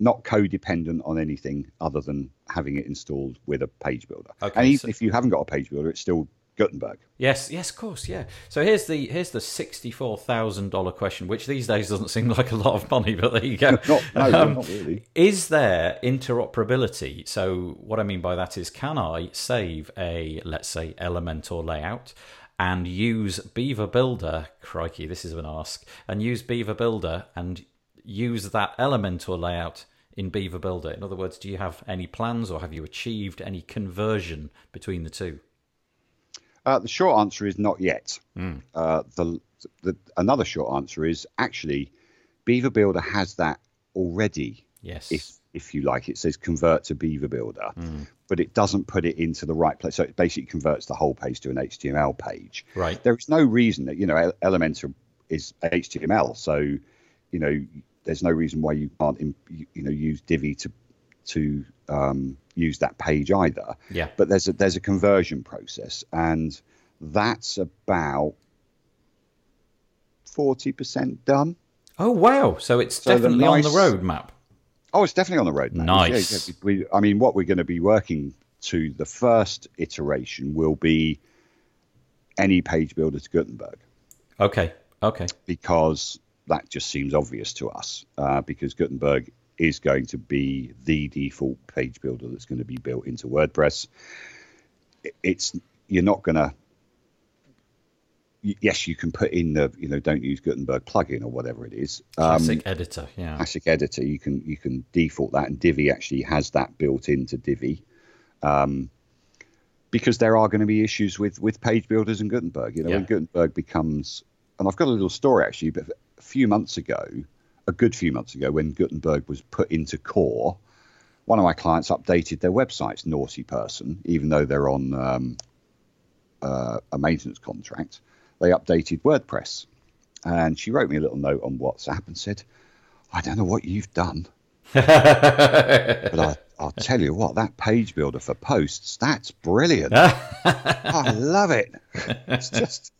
not codependent on anything other than having it installed with a page builder. Okay, and even so- if you haven't got a page builder, it's still Gutenberg. yes, yes, of course, yeah. So here's the here's the sixty four thousand dollar question, which these days doesn't seem like a lot of money, but there you go. Not no, Um, not really. Is there interoperability? So, what I mean by that is, can I save a, let's say, Elementor layout and use Beaver Builder? Crikey, this is an ask. And use Beaver Builder and use that Elementor layout in Beaver Builder? In other words, do you have any plans or have you achieved any conversion between the two? Uh, the short answer is not yet. Hmm. Uh, the, the another short answer is actually Beaver Builder has that already. Yes. If if you like, it says convert to Beaver Builder, Hmm. but it doesn't put it into the right place. So it basically converts the whole page to an HTML page. Right. There is no reason that you know El- Elementor is HTML, so you know there's no reason why you can't you, know use Divi to to um, use that page either. Yeah. But there's a there's a conversion process, and that's about forty percent done. Oh, wow. So it's So the definitely on the roadmap. Oh, it's definitely on the roadmap. Nice. Yeah, we, I mean, what we're going to be working to the first iteration will be any page builder to Gutenberg Okay. Okay. because that just seems obvious to us uh, because Gutenberg is going to be the default page builder that's going to be built into WordPress. It's you're not going to. Yes, you can put in the you know don't use Gutenberg plugin or whatever it is. Um, Classic editor. Yeah. classic editor, you can you can default that, and Divi actually has that built into Divi, um, because there are going to be issues with with page builders and Gutenberg. You know, when Gutenberg becomes, and I've got a little story actually, but a few months ago, a good few months ago, when Gutenberg was put into Core, one of my clients updated their websites. Naughty person, even though they're on um, uh, a maintenance contract, they updated WordPress. And she wrote me a little note on WhatsApp and said, I don't know what you've done, but I, I'll tell you what, that page builder for posts, that's brilliant. I love it. It's just,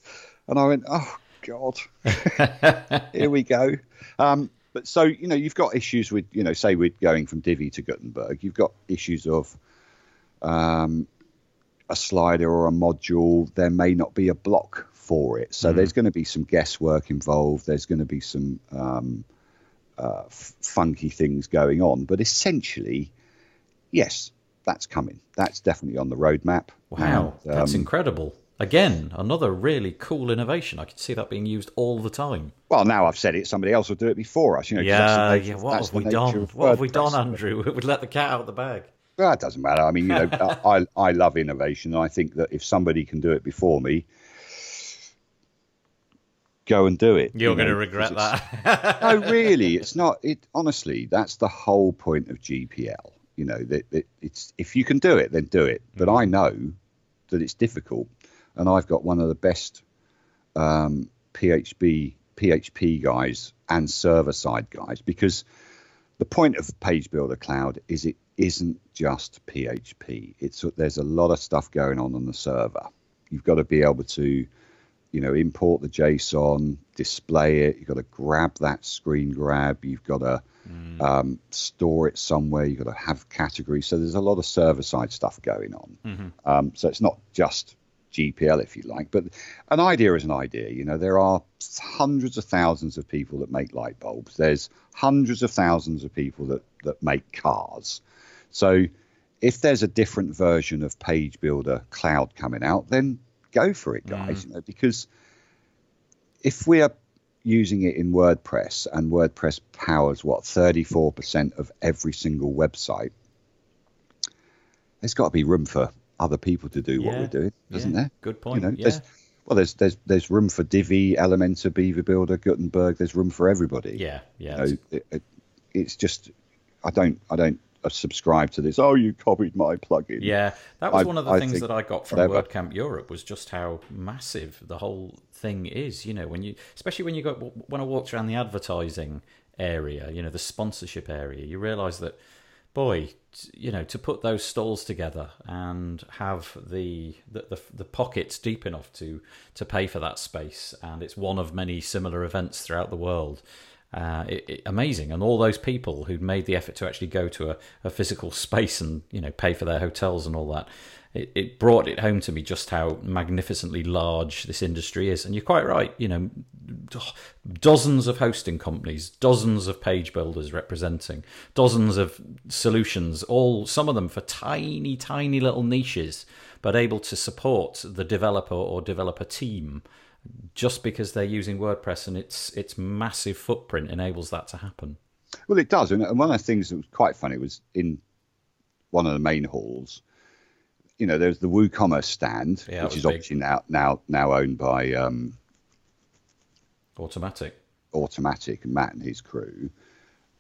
and I went, oh, God, here we go. Um, but so, you know, you've got issues with, you know, say we're going from Divi to Gutenberg, you've got issues of um, a slider or a module, there may not be a block for it. So there's going to be some guesswork involved. There's going to be some um, uh, f- funky things going on. But essentially, yes, that's coming. That's definitely on the roadmap. Wow, And, that's um, incredible. Again, another really cool innovation. I could see that being used all the time. well, now I've said it, somebody else will do it before us. You know, Yeah, nature yeah. What have we done? What have we done, Andrew? We'd let the cat out of the bag. Well, that doesn't matter. I mean, you know, I I love innovation. And I think that if somebody can do it before me, go and do it. You're you going to regret that. no, really, it's not. It honestly, that's the whole point of GPL. You know, that it, it's if you can do it, then do it. But mm. I know that it's difficult, and I've got one of the best um, PHP PHP guys and server side guys because the point of Page Builder Cloud is it isn't just PHP. It's there's a lot of stuff going on on the server. You've got to be able to, you know, import the JSON, display it. You've got to grab that screen grab. You've got to mm. um, store it somewhere. You've got to have categories. So there's a lot of server side stuff going on. Mm-hmm. Um, so it's not just GPL, if you like. But an idea is an idea. You know, there are hundreds of thousands of people that make light bulbs. There's hundreds of thousands of people that that make cars. So if there's a different version of Page Builder Cloud coming out, then go for it, guys. Mm. You know, because if we are using it in WordPress and WordPress powers what 34% of every single website, there's got to be room for other people to do yeah. what we're doing, doesn't yeah. there? Good point. You know, yeah. there's, well, there's there's there's room for Divi, Elementor, Beaver Builder, Gutenberg. There's room for everybody. Yeah, yeah. You know, it, it, it's just I don't I don't uh, subscribe to this. Oh, you copied my plugin. Yeah, that was I, one of the I things that I got from whatever. WordCamp Europe was just how massive the whole thing is. You know, when you especially when you go when I walked around the advertising area, you know, the sponsorship area, you realise that boy, you know, to put those stalls together and have the, the the, the pockets deep enough to to pay for that space, and it's one of many similar events throughout the world. Uh, it, it, amazing, and all those people who made the effort to actually go to a, a physical space and you know pay for their hotels and all that it, it brought it home to me just how magnificently large this industry is. And you're quite right, you know, dozens of hosting companies, dozens of page builders representing, dozens of solutions, all some of them for tiny, tiny little niches, but able to support the developer or developer team just because they're using WordPress and its its massive footprint enables that to happen. Well, it does, and one of the things that was quite funny was in one of the main halls you know, there's the WooCommerce stand, yeah, which is big. obviously now now now owned by um, Automatic. Automattic and Matt and his crew.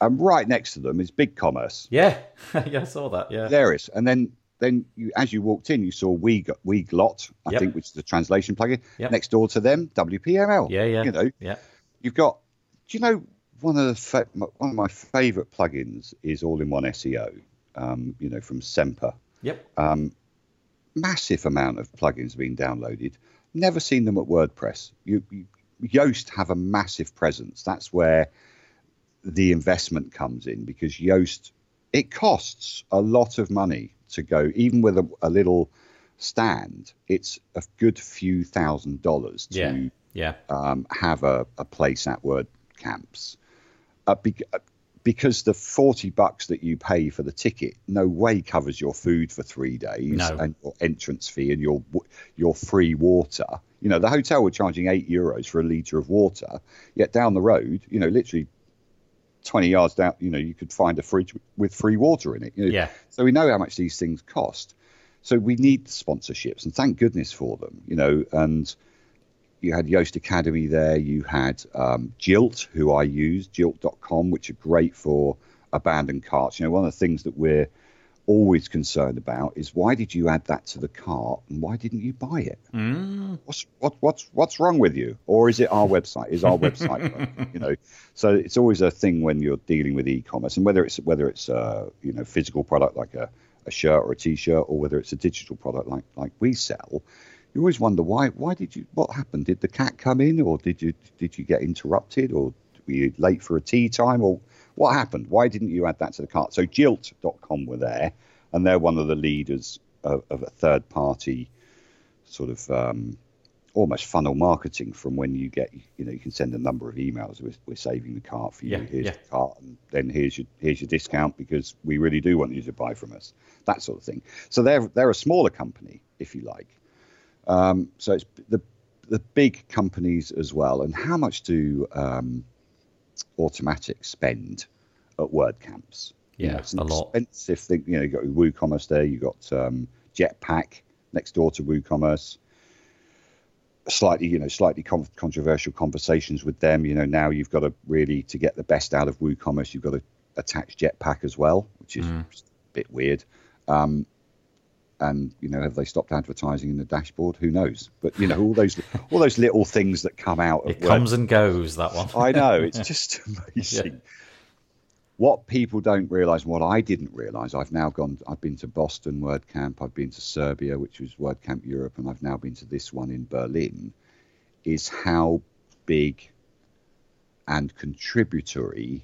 And right next to them is BigCommerce. Yeah, yeah, I saw that. Yeah, there is. And then then you, as you walked in, you saw We We Weglot, I yep. think, which is the translation plugin. Yep. Next door to them, WPML. Yeah, yeah. You know, yeah. You've got. Do you know one of the fa- one of my favourite plugins is All-in-One SEO. Um, you know, from Semper. Yep. Um, massive amount of plugins being downloaded. Never seen them at WordPress. You, you, Yoast have a massive presence. That's where the investment comes in because Yoast it costs a lot of money to go, even with a, a little stand. It's a good few thousand dollars to yeah, yeah. Um, have a, a place at WordCamps. Uh, be, uh, because the 40 bucks that you pay for the ticket no way covers your food for three days no. and your entrance fee and your your free water you know the hotel were charging eight euros for a litre of water yet down the road you know literally 20 yards down you know you could find a fridge with free water in it you know? yeah so we know how much these things cost so we need sponsorships and thank goodness for them you know and you had Yoast Academy there. You had um, Jilt, who I use, jilt.com, which are great for abandoned carts. You know, one of the things that we're always concerned about is why did you add that to the cart and why didn't you buy it? Mm. What's what, what's what's wrong with you? Or is it our website? Is our website you know? So it's always a thing when you're dealing with e-commerce, and whether it's whether it's a you know physical product like a, a shirt or a t-shirt, or whether it's a digital product like like we sell you always wonder why why did you what happened? Did the cat come in or did you did you get interrupted or were you late for a tea time or what happened? Why didn't you add that to the cart? So jilt.com were there and they're one of the leaders of, of a third party sort of um, almost funnel marketing from when you get you know you can send a number of emails we're, we're saving the cart for you. Yeah, here's yeah. the cart and then here's your here's your discount because we really do want you to buy from us. That sort of thing. So they're they're a smaller company if you like um, so it's the the big companies as well. And how much do um, Automattic spend at WordCamps? You Yeah, know, it's an a lot. expensive thing. You know, you got WooCommerce there. You got um, Jetpack next door to WooCommerce. Slightly, you know, slightly con- controversial conversations with them. You know, now you've got to really to get the best out of WooCommerce, you've got to attach Jetpack as well, which is Mm. a bit weird. Um, and you know, have they stopped advertising in the dashboard? Who knows? But you know, all those all those little things that come out. Of It comes and goes, that one. I know it's just amazing. What people don't realise, what I didn't realise, I've now gone. I've been to Boston WordCamp, I've been to Serbia, which was WordCamp Europe, and I've now been to this one in Berlin. Is how big and contributory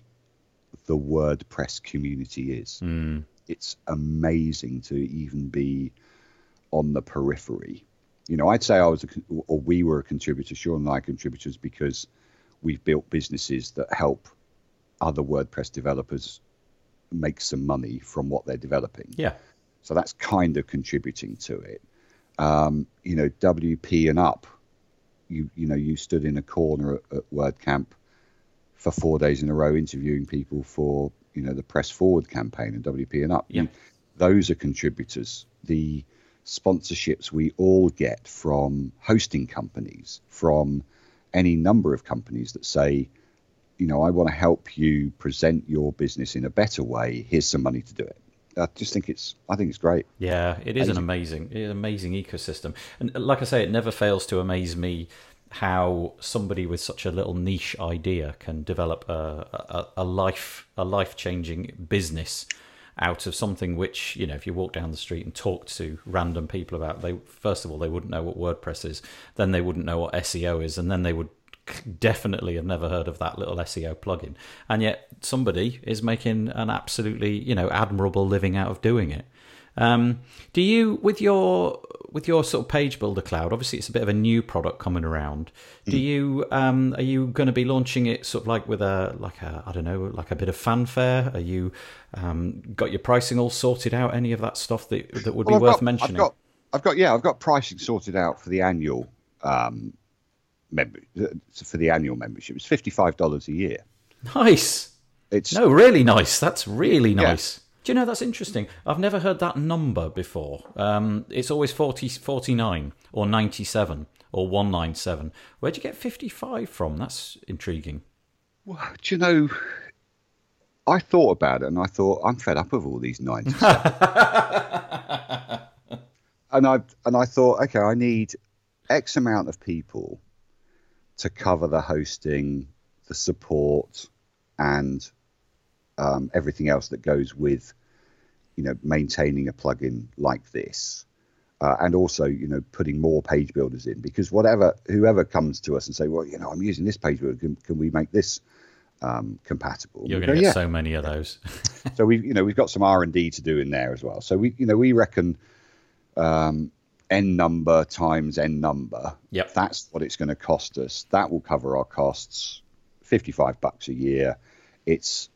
the WordPress community is. Mm. It's amazing to even be on the periphery. You know, I'd say I was, a, or we were a contributor. Sean and I contributors because we've built businesses that help other WordPress developers make some money from what they're developing. Yeah. So that's kind of contributing to it. Um, you know, WP and up. You you know, you stood in a corner at, at WordCamp for four days in a row interviewing people for you know the Press Forward campaign and WP and up. Yeah. You- those are contributors. The sponsorships we all get from hosting companies, from any number of companies that say, you know, I want to help you present your business in a better way. Here's some money to do it. I just think it's I think it's great. Yeah, it is an amazing, an amazing ecosystem, and like I say, it never fails to amaze me how somebody with such a little niche idea can develop a a, a life a life changing business out of something which you know if you walk down the street and talk to random people about they first of all they wouldn't know what WordPress is then they wouldn't know what SEO is and then they would definitely have never heard of that little SEO plugin. And yet somebody is making an absolutely you know admirable living out of doing it. Um, do you with your with your sort of page builder cloud obviously it's a bit of a new product coming around. Do you um, are you going to be launching it sort of like with a like a i don't know like a bit of fanfare? Are you um, got your pricing all sorted out any of that stuff that that would Well, be I've worth got- mentioning? I've got, I've got, yeah, I've got pricing sorted out for the annual um, member for the annual membership. It's fifty five dollars a year. nice. It's no really nice. That's really nice do you know that's interesting i've never heard that number before um, it's always 40 49 or 97 or 197 where'd you get 55 from that's intriguing Well, do you know? I thought about it and I thought I'm fed up of all these ninety. and I and I thought, okay, I need X amount of people to cover the hosting, the support, and um, everything else that goes with, you know, maintaining a plugin like this. Uh, and also, you know, putting more page builders in because whatever, whoever comes to us and say, well, you know, I'm using this page builder, can, can we make this um, compatible? You're going to get "Yeah." so many of those. so we've, you know we've got some R and D to do in there as well. So we you know we reckon um, n number times n number. Yep. That's what it's going to cost us. That will cover our costs. Fifty five bucks a year. It's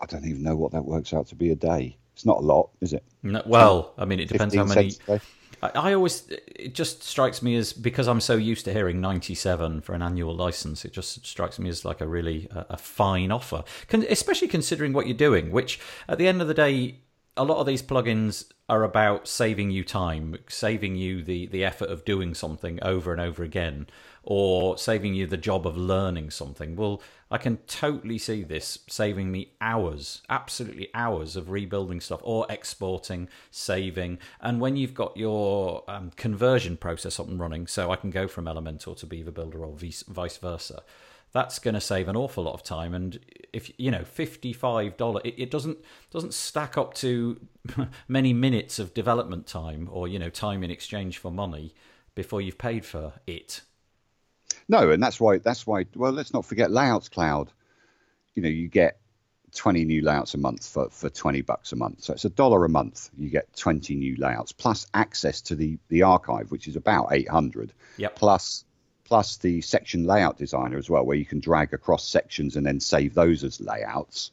I don't even know what that works out to be a day. It's not a lot, is it? No, well, I mean, it depends how many. cents a day? I, I always, it just strikes me as because I'm so used to hearing 97 for an annual license. It just strikes me as like a really a, a fine offer, Con, especially considering what you're doing. Which, at the end of the day, a lot of these plugins are about saving you time, saving you the the effort of doing something over and over again, or saving you the job of learning something. Well, I can totally see this saving me hours, absolutely hours of rebuilding stuff or exporting, saving. And when you've got your um, conversion process up and running, so I can go from Elementor to Beaver Builder or vice versa, that's going to save an awful lot of time. And if you know, fifty-five dollar, it, it doesn't doesn't stack up to many minutes of development time or you know time in exchange for money before you've paid for it. No, and that's why that's why. Well, let's not forget Layouts Cloud. You know, you get 20 new layouts a month for, for 20 bucks a month. So it's a dollar a month. You get 20 new layouts plus access to the, the archive, which is about 800. Yep. Plus, plus the section layout designer as well, where you can drag across sections and then save those as layouts.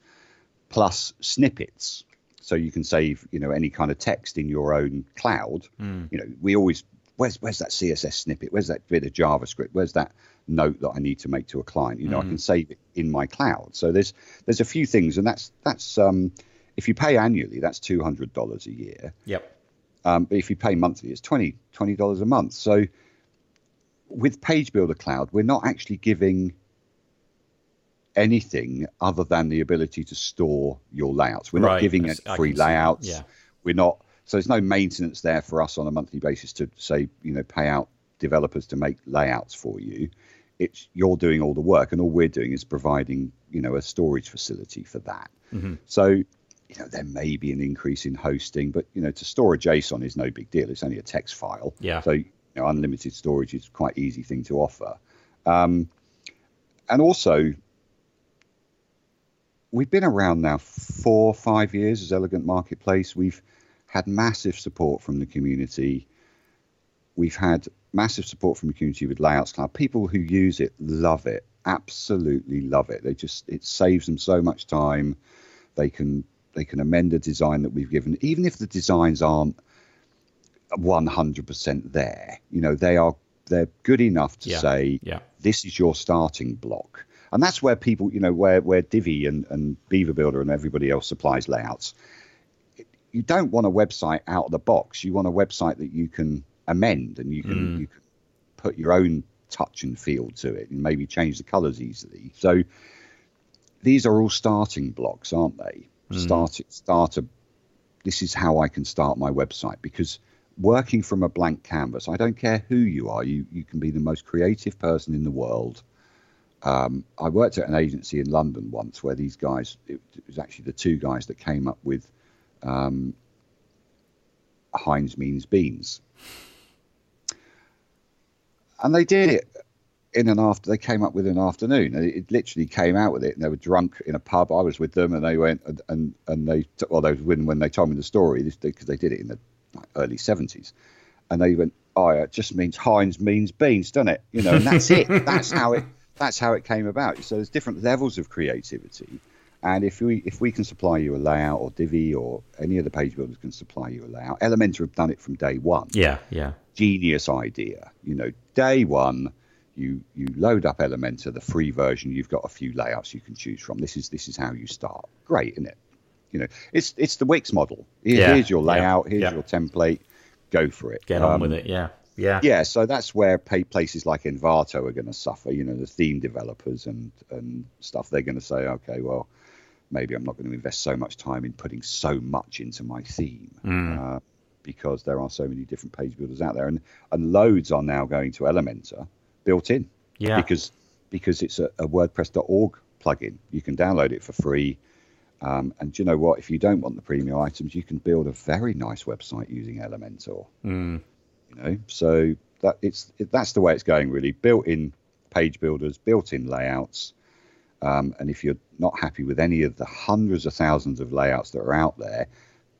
Plus snippets, so you can save you know any kind of text in your own cloud. Mm. You know, we always where's where's that CSS snippet? Where's that bit of JavaScript? Where's that note that I need to make to a client? You know, mm. I can save it in my cloud. So there's there's a few things, and that's that's um, if you pay annually, that's two hundred dollars a year. Yep. Um, but if you pay monthly, it's 20 dollars a month. So with Page Builder Cloud, we're not actually giving anything other than the ability to store your layouts. We're not right. giving it free layouts. Yeah. We're not so there's no maintenance there for us on a monthly basis to say, you know, pay out developers to make layouts for you. It's you're doing all the work, and all we're doing is providing, you know, a storage facility for that. Mm-hmm. So, you know, there may be an increase in hosting, but you know, to store a JSON is no big deal. It's only a text file. Yeah. So, you know, unlimited storage is quite easy thing to offer. Um, and also, we've been around now four, five years as Elegant Marketplace. We've had massive support from the community. We've had massive support from the community with Layouts Cloud. People who use it love it, absolutely love it. They just it saves them so much time. They can they can amend a design that we've given, even if the designs aren't 100% there. You know, they are they're good enough to yeah. say yeah. this is your starting block. And that's where people, you know, where where Divi and, and Beaver Builder and everybody else supplies layouts you don't want a website out of the box. You want a website that you can amend and you can mm. you can put your own touch and feel to it and maybe change the colors easily. So these are all starting blocks, aren't they? Mm. Start start a this is how I can start my website because working from a blank canvas, I don't care who you are, you you can be the most creative person in the world. Um, I worked at an agency in London once where these guys, it, it was actually the two guys that came up with um, Heinz means beans. And they did it in an after. They came up with an afternoon. It, it literally came out with it, and they were drunk in a pub. I was with them, and they went and and, and they well, they was when when they told me the story because they did it in the early seventies, and they went, "Oh, it just means Heinz means beans, doesn't it?" You know, and that's it. that's how it. That's how it came about. So there's different levels of creativity, and if we if we can supply you a layout, or Divi, or any of the page builders can supply you a layout, Elementor have done it from day one. Yeah, yeah. Genius idea. You know, day one, you you load up Elementor, the free version. You've got a few layouts you can choose from. This is this is how you start. Great, isn't it? You know, it's it's the Wix model. Here, yeah, here's your layout. Yeah, here's yeah. your template. Go for it. Get on um, with it. Yeah. Yeah. Yeah. So that's where places like Envato are going to suffer. You know, the theme developers and and stuff. They're going to say, okay, well, maybe I'm not going to invest so much time in putting so much into my theme mm. uh, because there are so many different page builders out there, and and loads are now going to Elementor built in. Yeah. Because because it's a, a WordPress.org plugin, you can download it for free. Um, and you know what? If you don't want the premium items, you can build a very nice website using Elementor. Mm. You know, so that it's it, that's the way it's going. Really, built-in page builders, built-in layouts, um, and if you're not happy with any of the hundreds of thousands of layouts that are out there,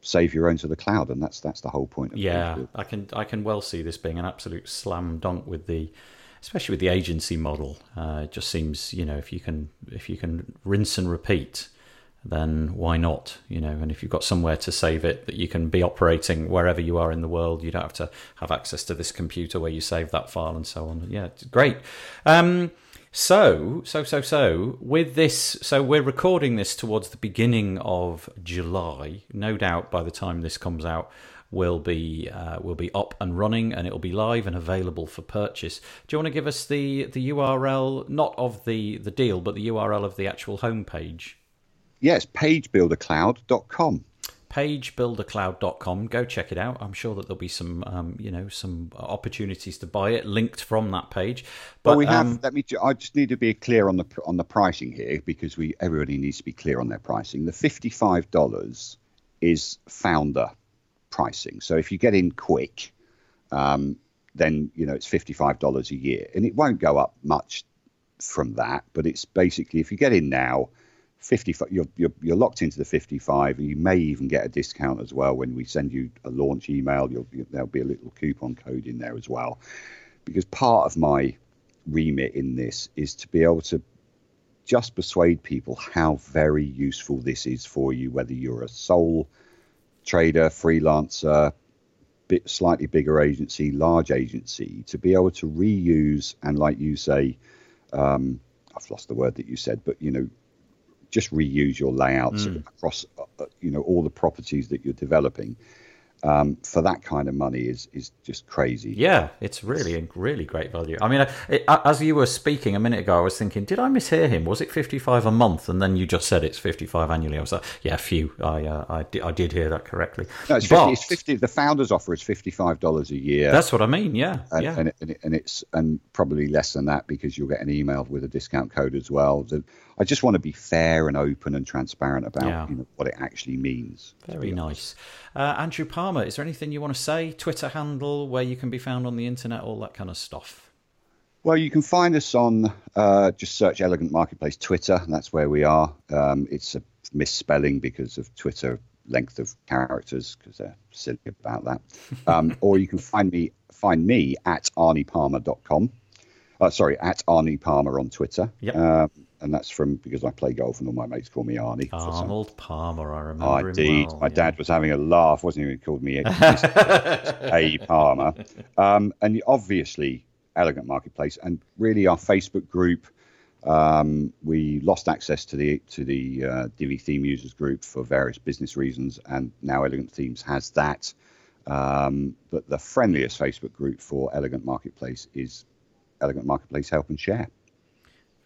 save your own to the cloud, and that's that's the whole point. yeah, I can I can well see this being an absolute slam dunk with the, especially with the agency model. Uh, it just seems you know if you can if you can rinse and repeat, then why not? You know, and if you've got somewhere to save it that you can be operating wherever you are in the world, you don't have to have access to this computer where you save that file and so on. Yeah, it's great. Um, so, so, so, so, with this, so we're recording this towards the beginning of July. No doubt by the time this comes out, will be uh, will be up and running and it'll be live and available for purchase. Do you want to give us the the URL not of the the deal but the URL of the actual homepage? Yes, pagebuildercloud.com pagebuildercloud.com. Go check it out. I'm sure that there'll be some, um, you know, some opportunities to buy it linked from that page. But well, we have. Um, let me. I just need to be clear on the on the pricing here because we everybody needs to be clear on their pricing. The fifty-five dollars is founder pricing. So if you get in quick, um, then you know it's fifty-five dollars a year, and it won't go up much from that. But it's basically if you get in now 55 you're, you're, you're locked into the 55 and you may even get a discount as well when we send you a launch email. You'll, there'll be a little coupon code in there as well. Because part of my remit in this is to be able to just persuade people how very useful this is for you whether you're a sole trader freelancer bit slightly bigger agency, large agency, to be able to reuse and, like you say, um, I've lost the word that you said, but you know, just reuse your layouts mm. across, uh, you know, all the properties that you're developing um, for that kind of money is is just crazy. Yeah, it's really really great value. I mean, it, as you were speaking a minute ago, I was thinking, did I mishear him? Was it fifty five a month? And then you just said it's fifty five annually. I was like, yeah, phew, I uh, I, did, I did hear that correctly. No, it's, but, 50, it's 50 The founders offer is fifty five dollars a year. That's what I mean. Yeah, and, yeah, and, it, and, it, and, it's and probably less than that because you'll get an email with a discount code as well. So I just want to be fair and open and transparent about yeah. you know, what it actually means. Very nice. Uh, Andrew Palmer, is there anything you want to say? Twitter handle, where you can be found on the internet, all that kind of stuff. Well, you can find us on uh, just search Elegant Marketplace Twitter. That's where we are. Um, it's a misspelling because of Twitter length of characters because they're silly about that. Um, or you can find me find me at arniepalmer.com. Uh, sorry, at Arnie Palmer on Twitter. Yep. Um, and that's from because I play golf and all my mates call me Arnie. Arnold Palmer, I remember. I did. Well, my yeah. dad was having a laugh, wasn't he? He called me A Palmer. Um, and obviously, Elegant Marketplace, and really our Facebook group. Um, we lost access to the to the uh, Divi theme users group for various business reasons, and now Elegant Themes has that. Um, but the friendliest Facebook group for Elegant Marketplace is Elegant Marketplace Help and Share.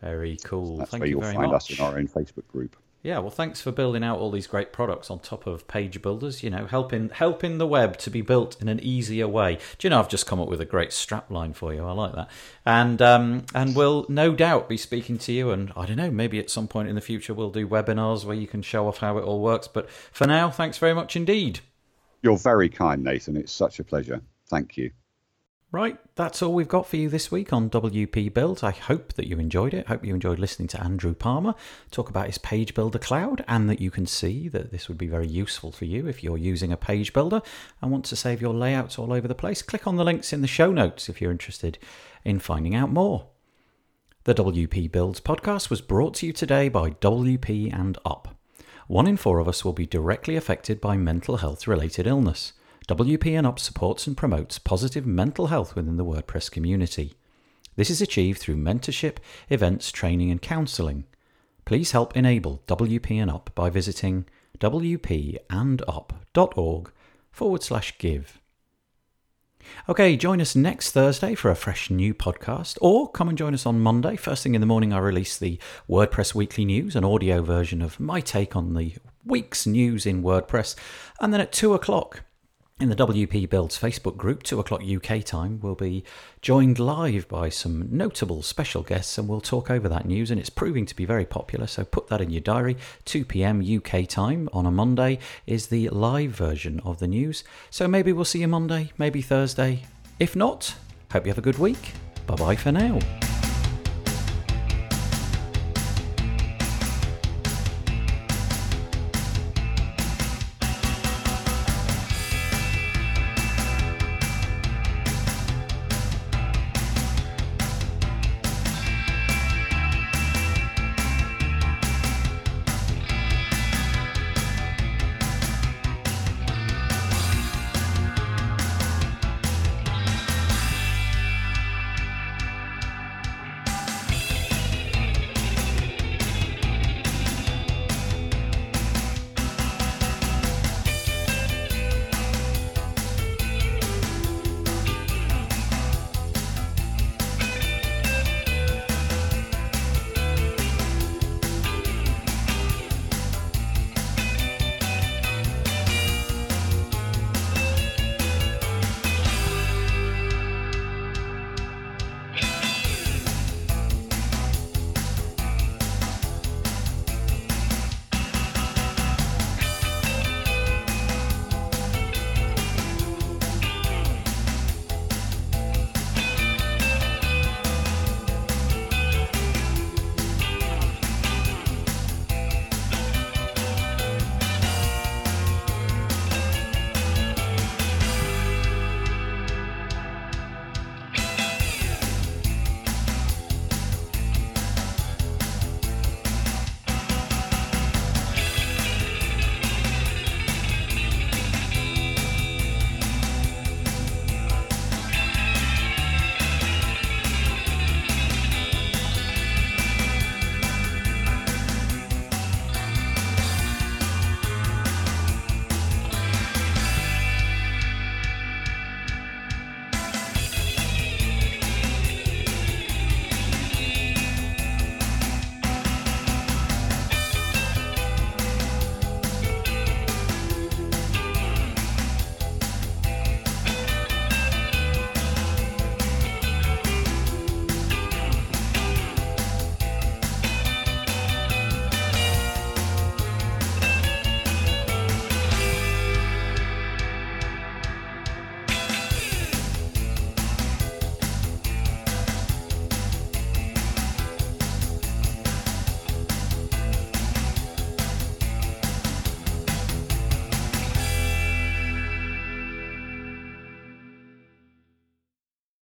Very cool. That's Thank where you you'll very find much. us in our own Facebook group. Yeah, well, thanks for building out all these great products on top of page builders. You know, helping helping the web to be built in an easier way. Do you know? I've just come up with a great strapline for you. I like that, and um, and we'll no doubt be speaking to you. And I don't know, maybe at some point in the future we'll do webinars where you can show off how it all works. But for now, thanks very much indeed. You're very kind, Nathan. It's such a pleasure. Thank you. Right, that's all we've got for you this week on WP Build. I hope that you enjoyed it. Hope you enjoyed listening to Andrew Palmer talk about his page builder cloud and that you can see that this would be very useful for you if you're using a page builder and want to save your layouts all over the place. Click on the links in the show notes if you're interested in finding out more. The WP Builds podcast was brought to you today by WP and Up. One in four of us will be directly affected by mental health related illness. WP and Up supports and promotes positive mental health within the WordPress community. This is achieved through mentorship, events, training, and counselling. Please help enable WP and Up by visiting wpandup.org forward slash give. Okay, join us next Thursday for a fresh new podcast, or come and join us on Monday. First thing in the morning, I release the WordPress Weekly News, an audio version of my take on the week's news in WordPress. And then at 2 o'clock, in the WP Builds Facebook group, 2 o'clock UK time, we'll be joined live by some notable special guests and we'll talk over that news. And it's proving to be very popular, so put that in your diary. 2 pm UK time on a Monday is the live version of the news. So maybe we'll see you Monday, maybe Thursday. If not, hope you have a good week. Bye bye for now.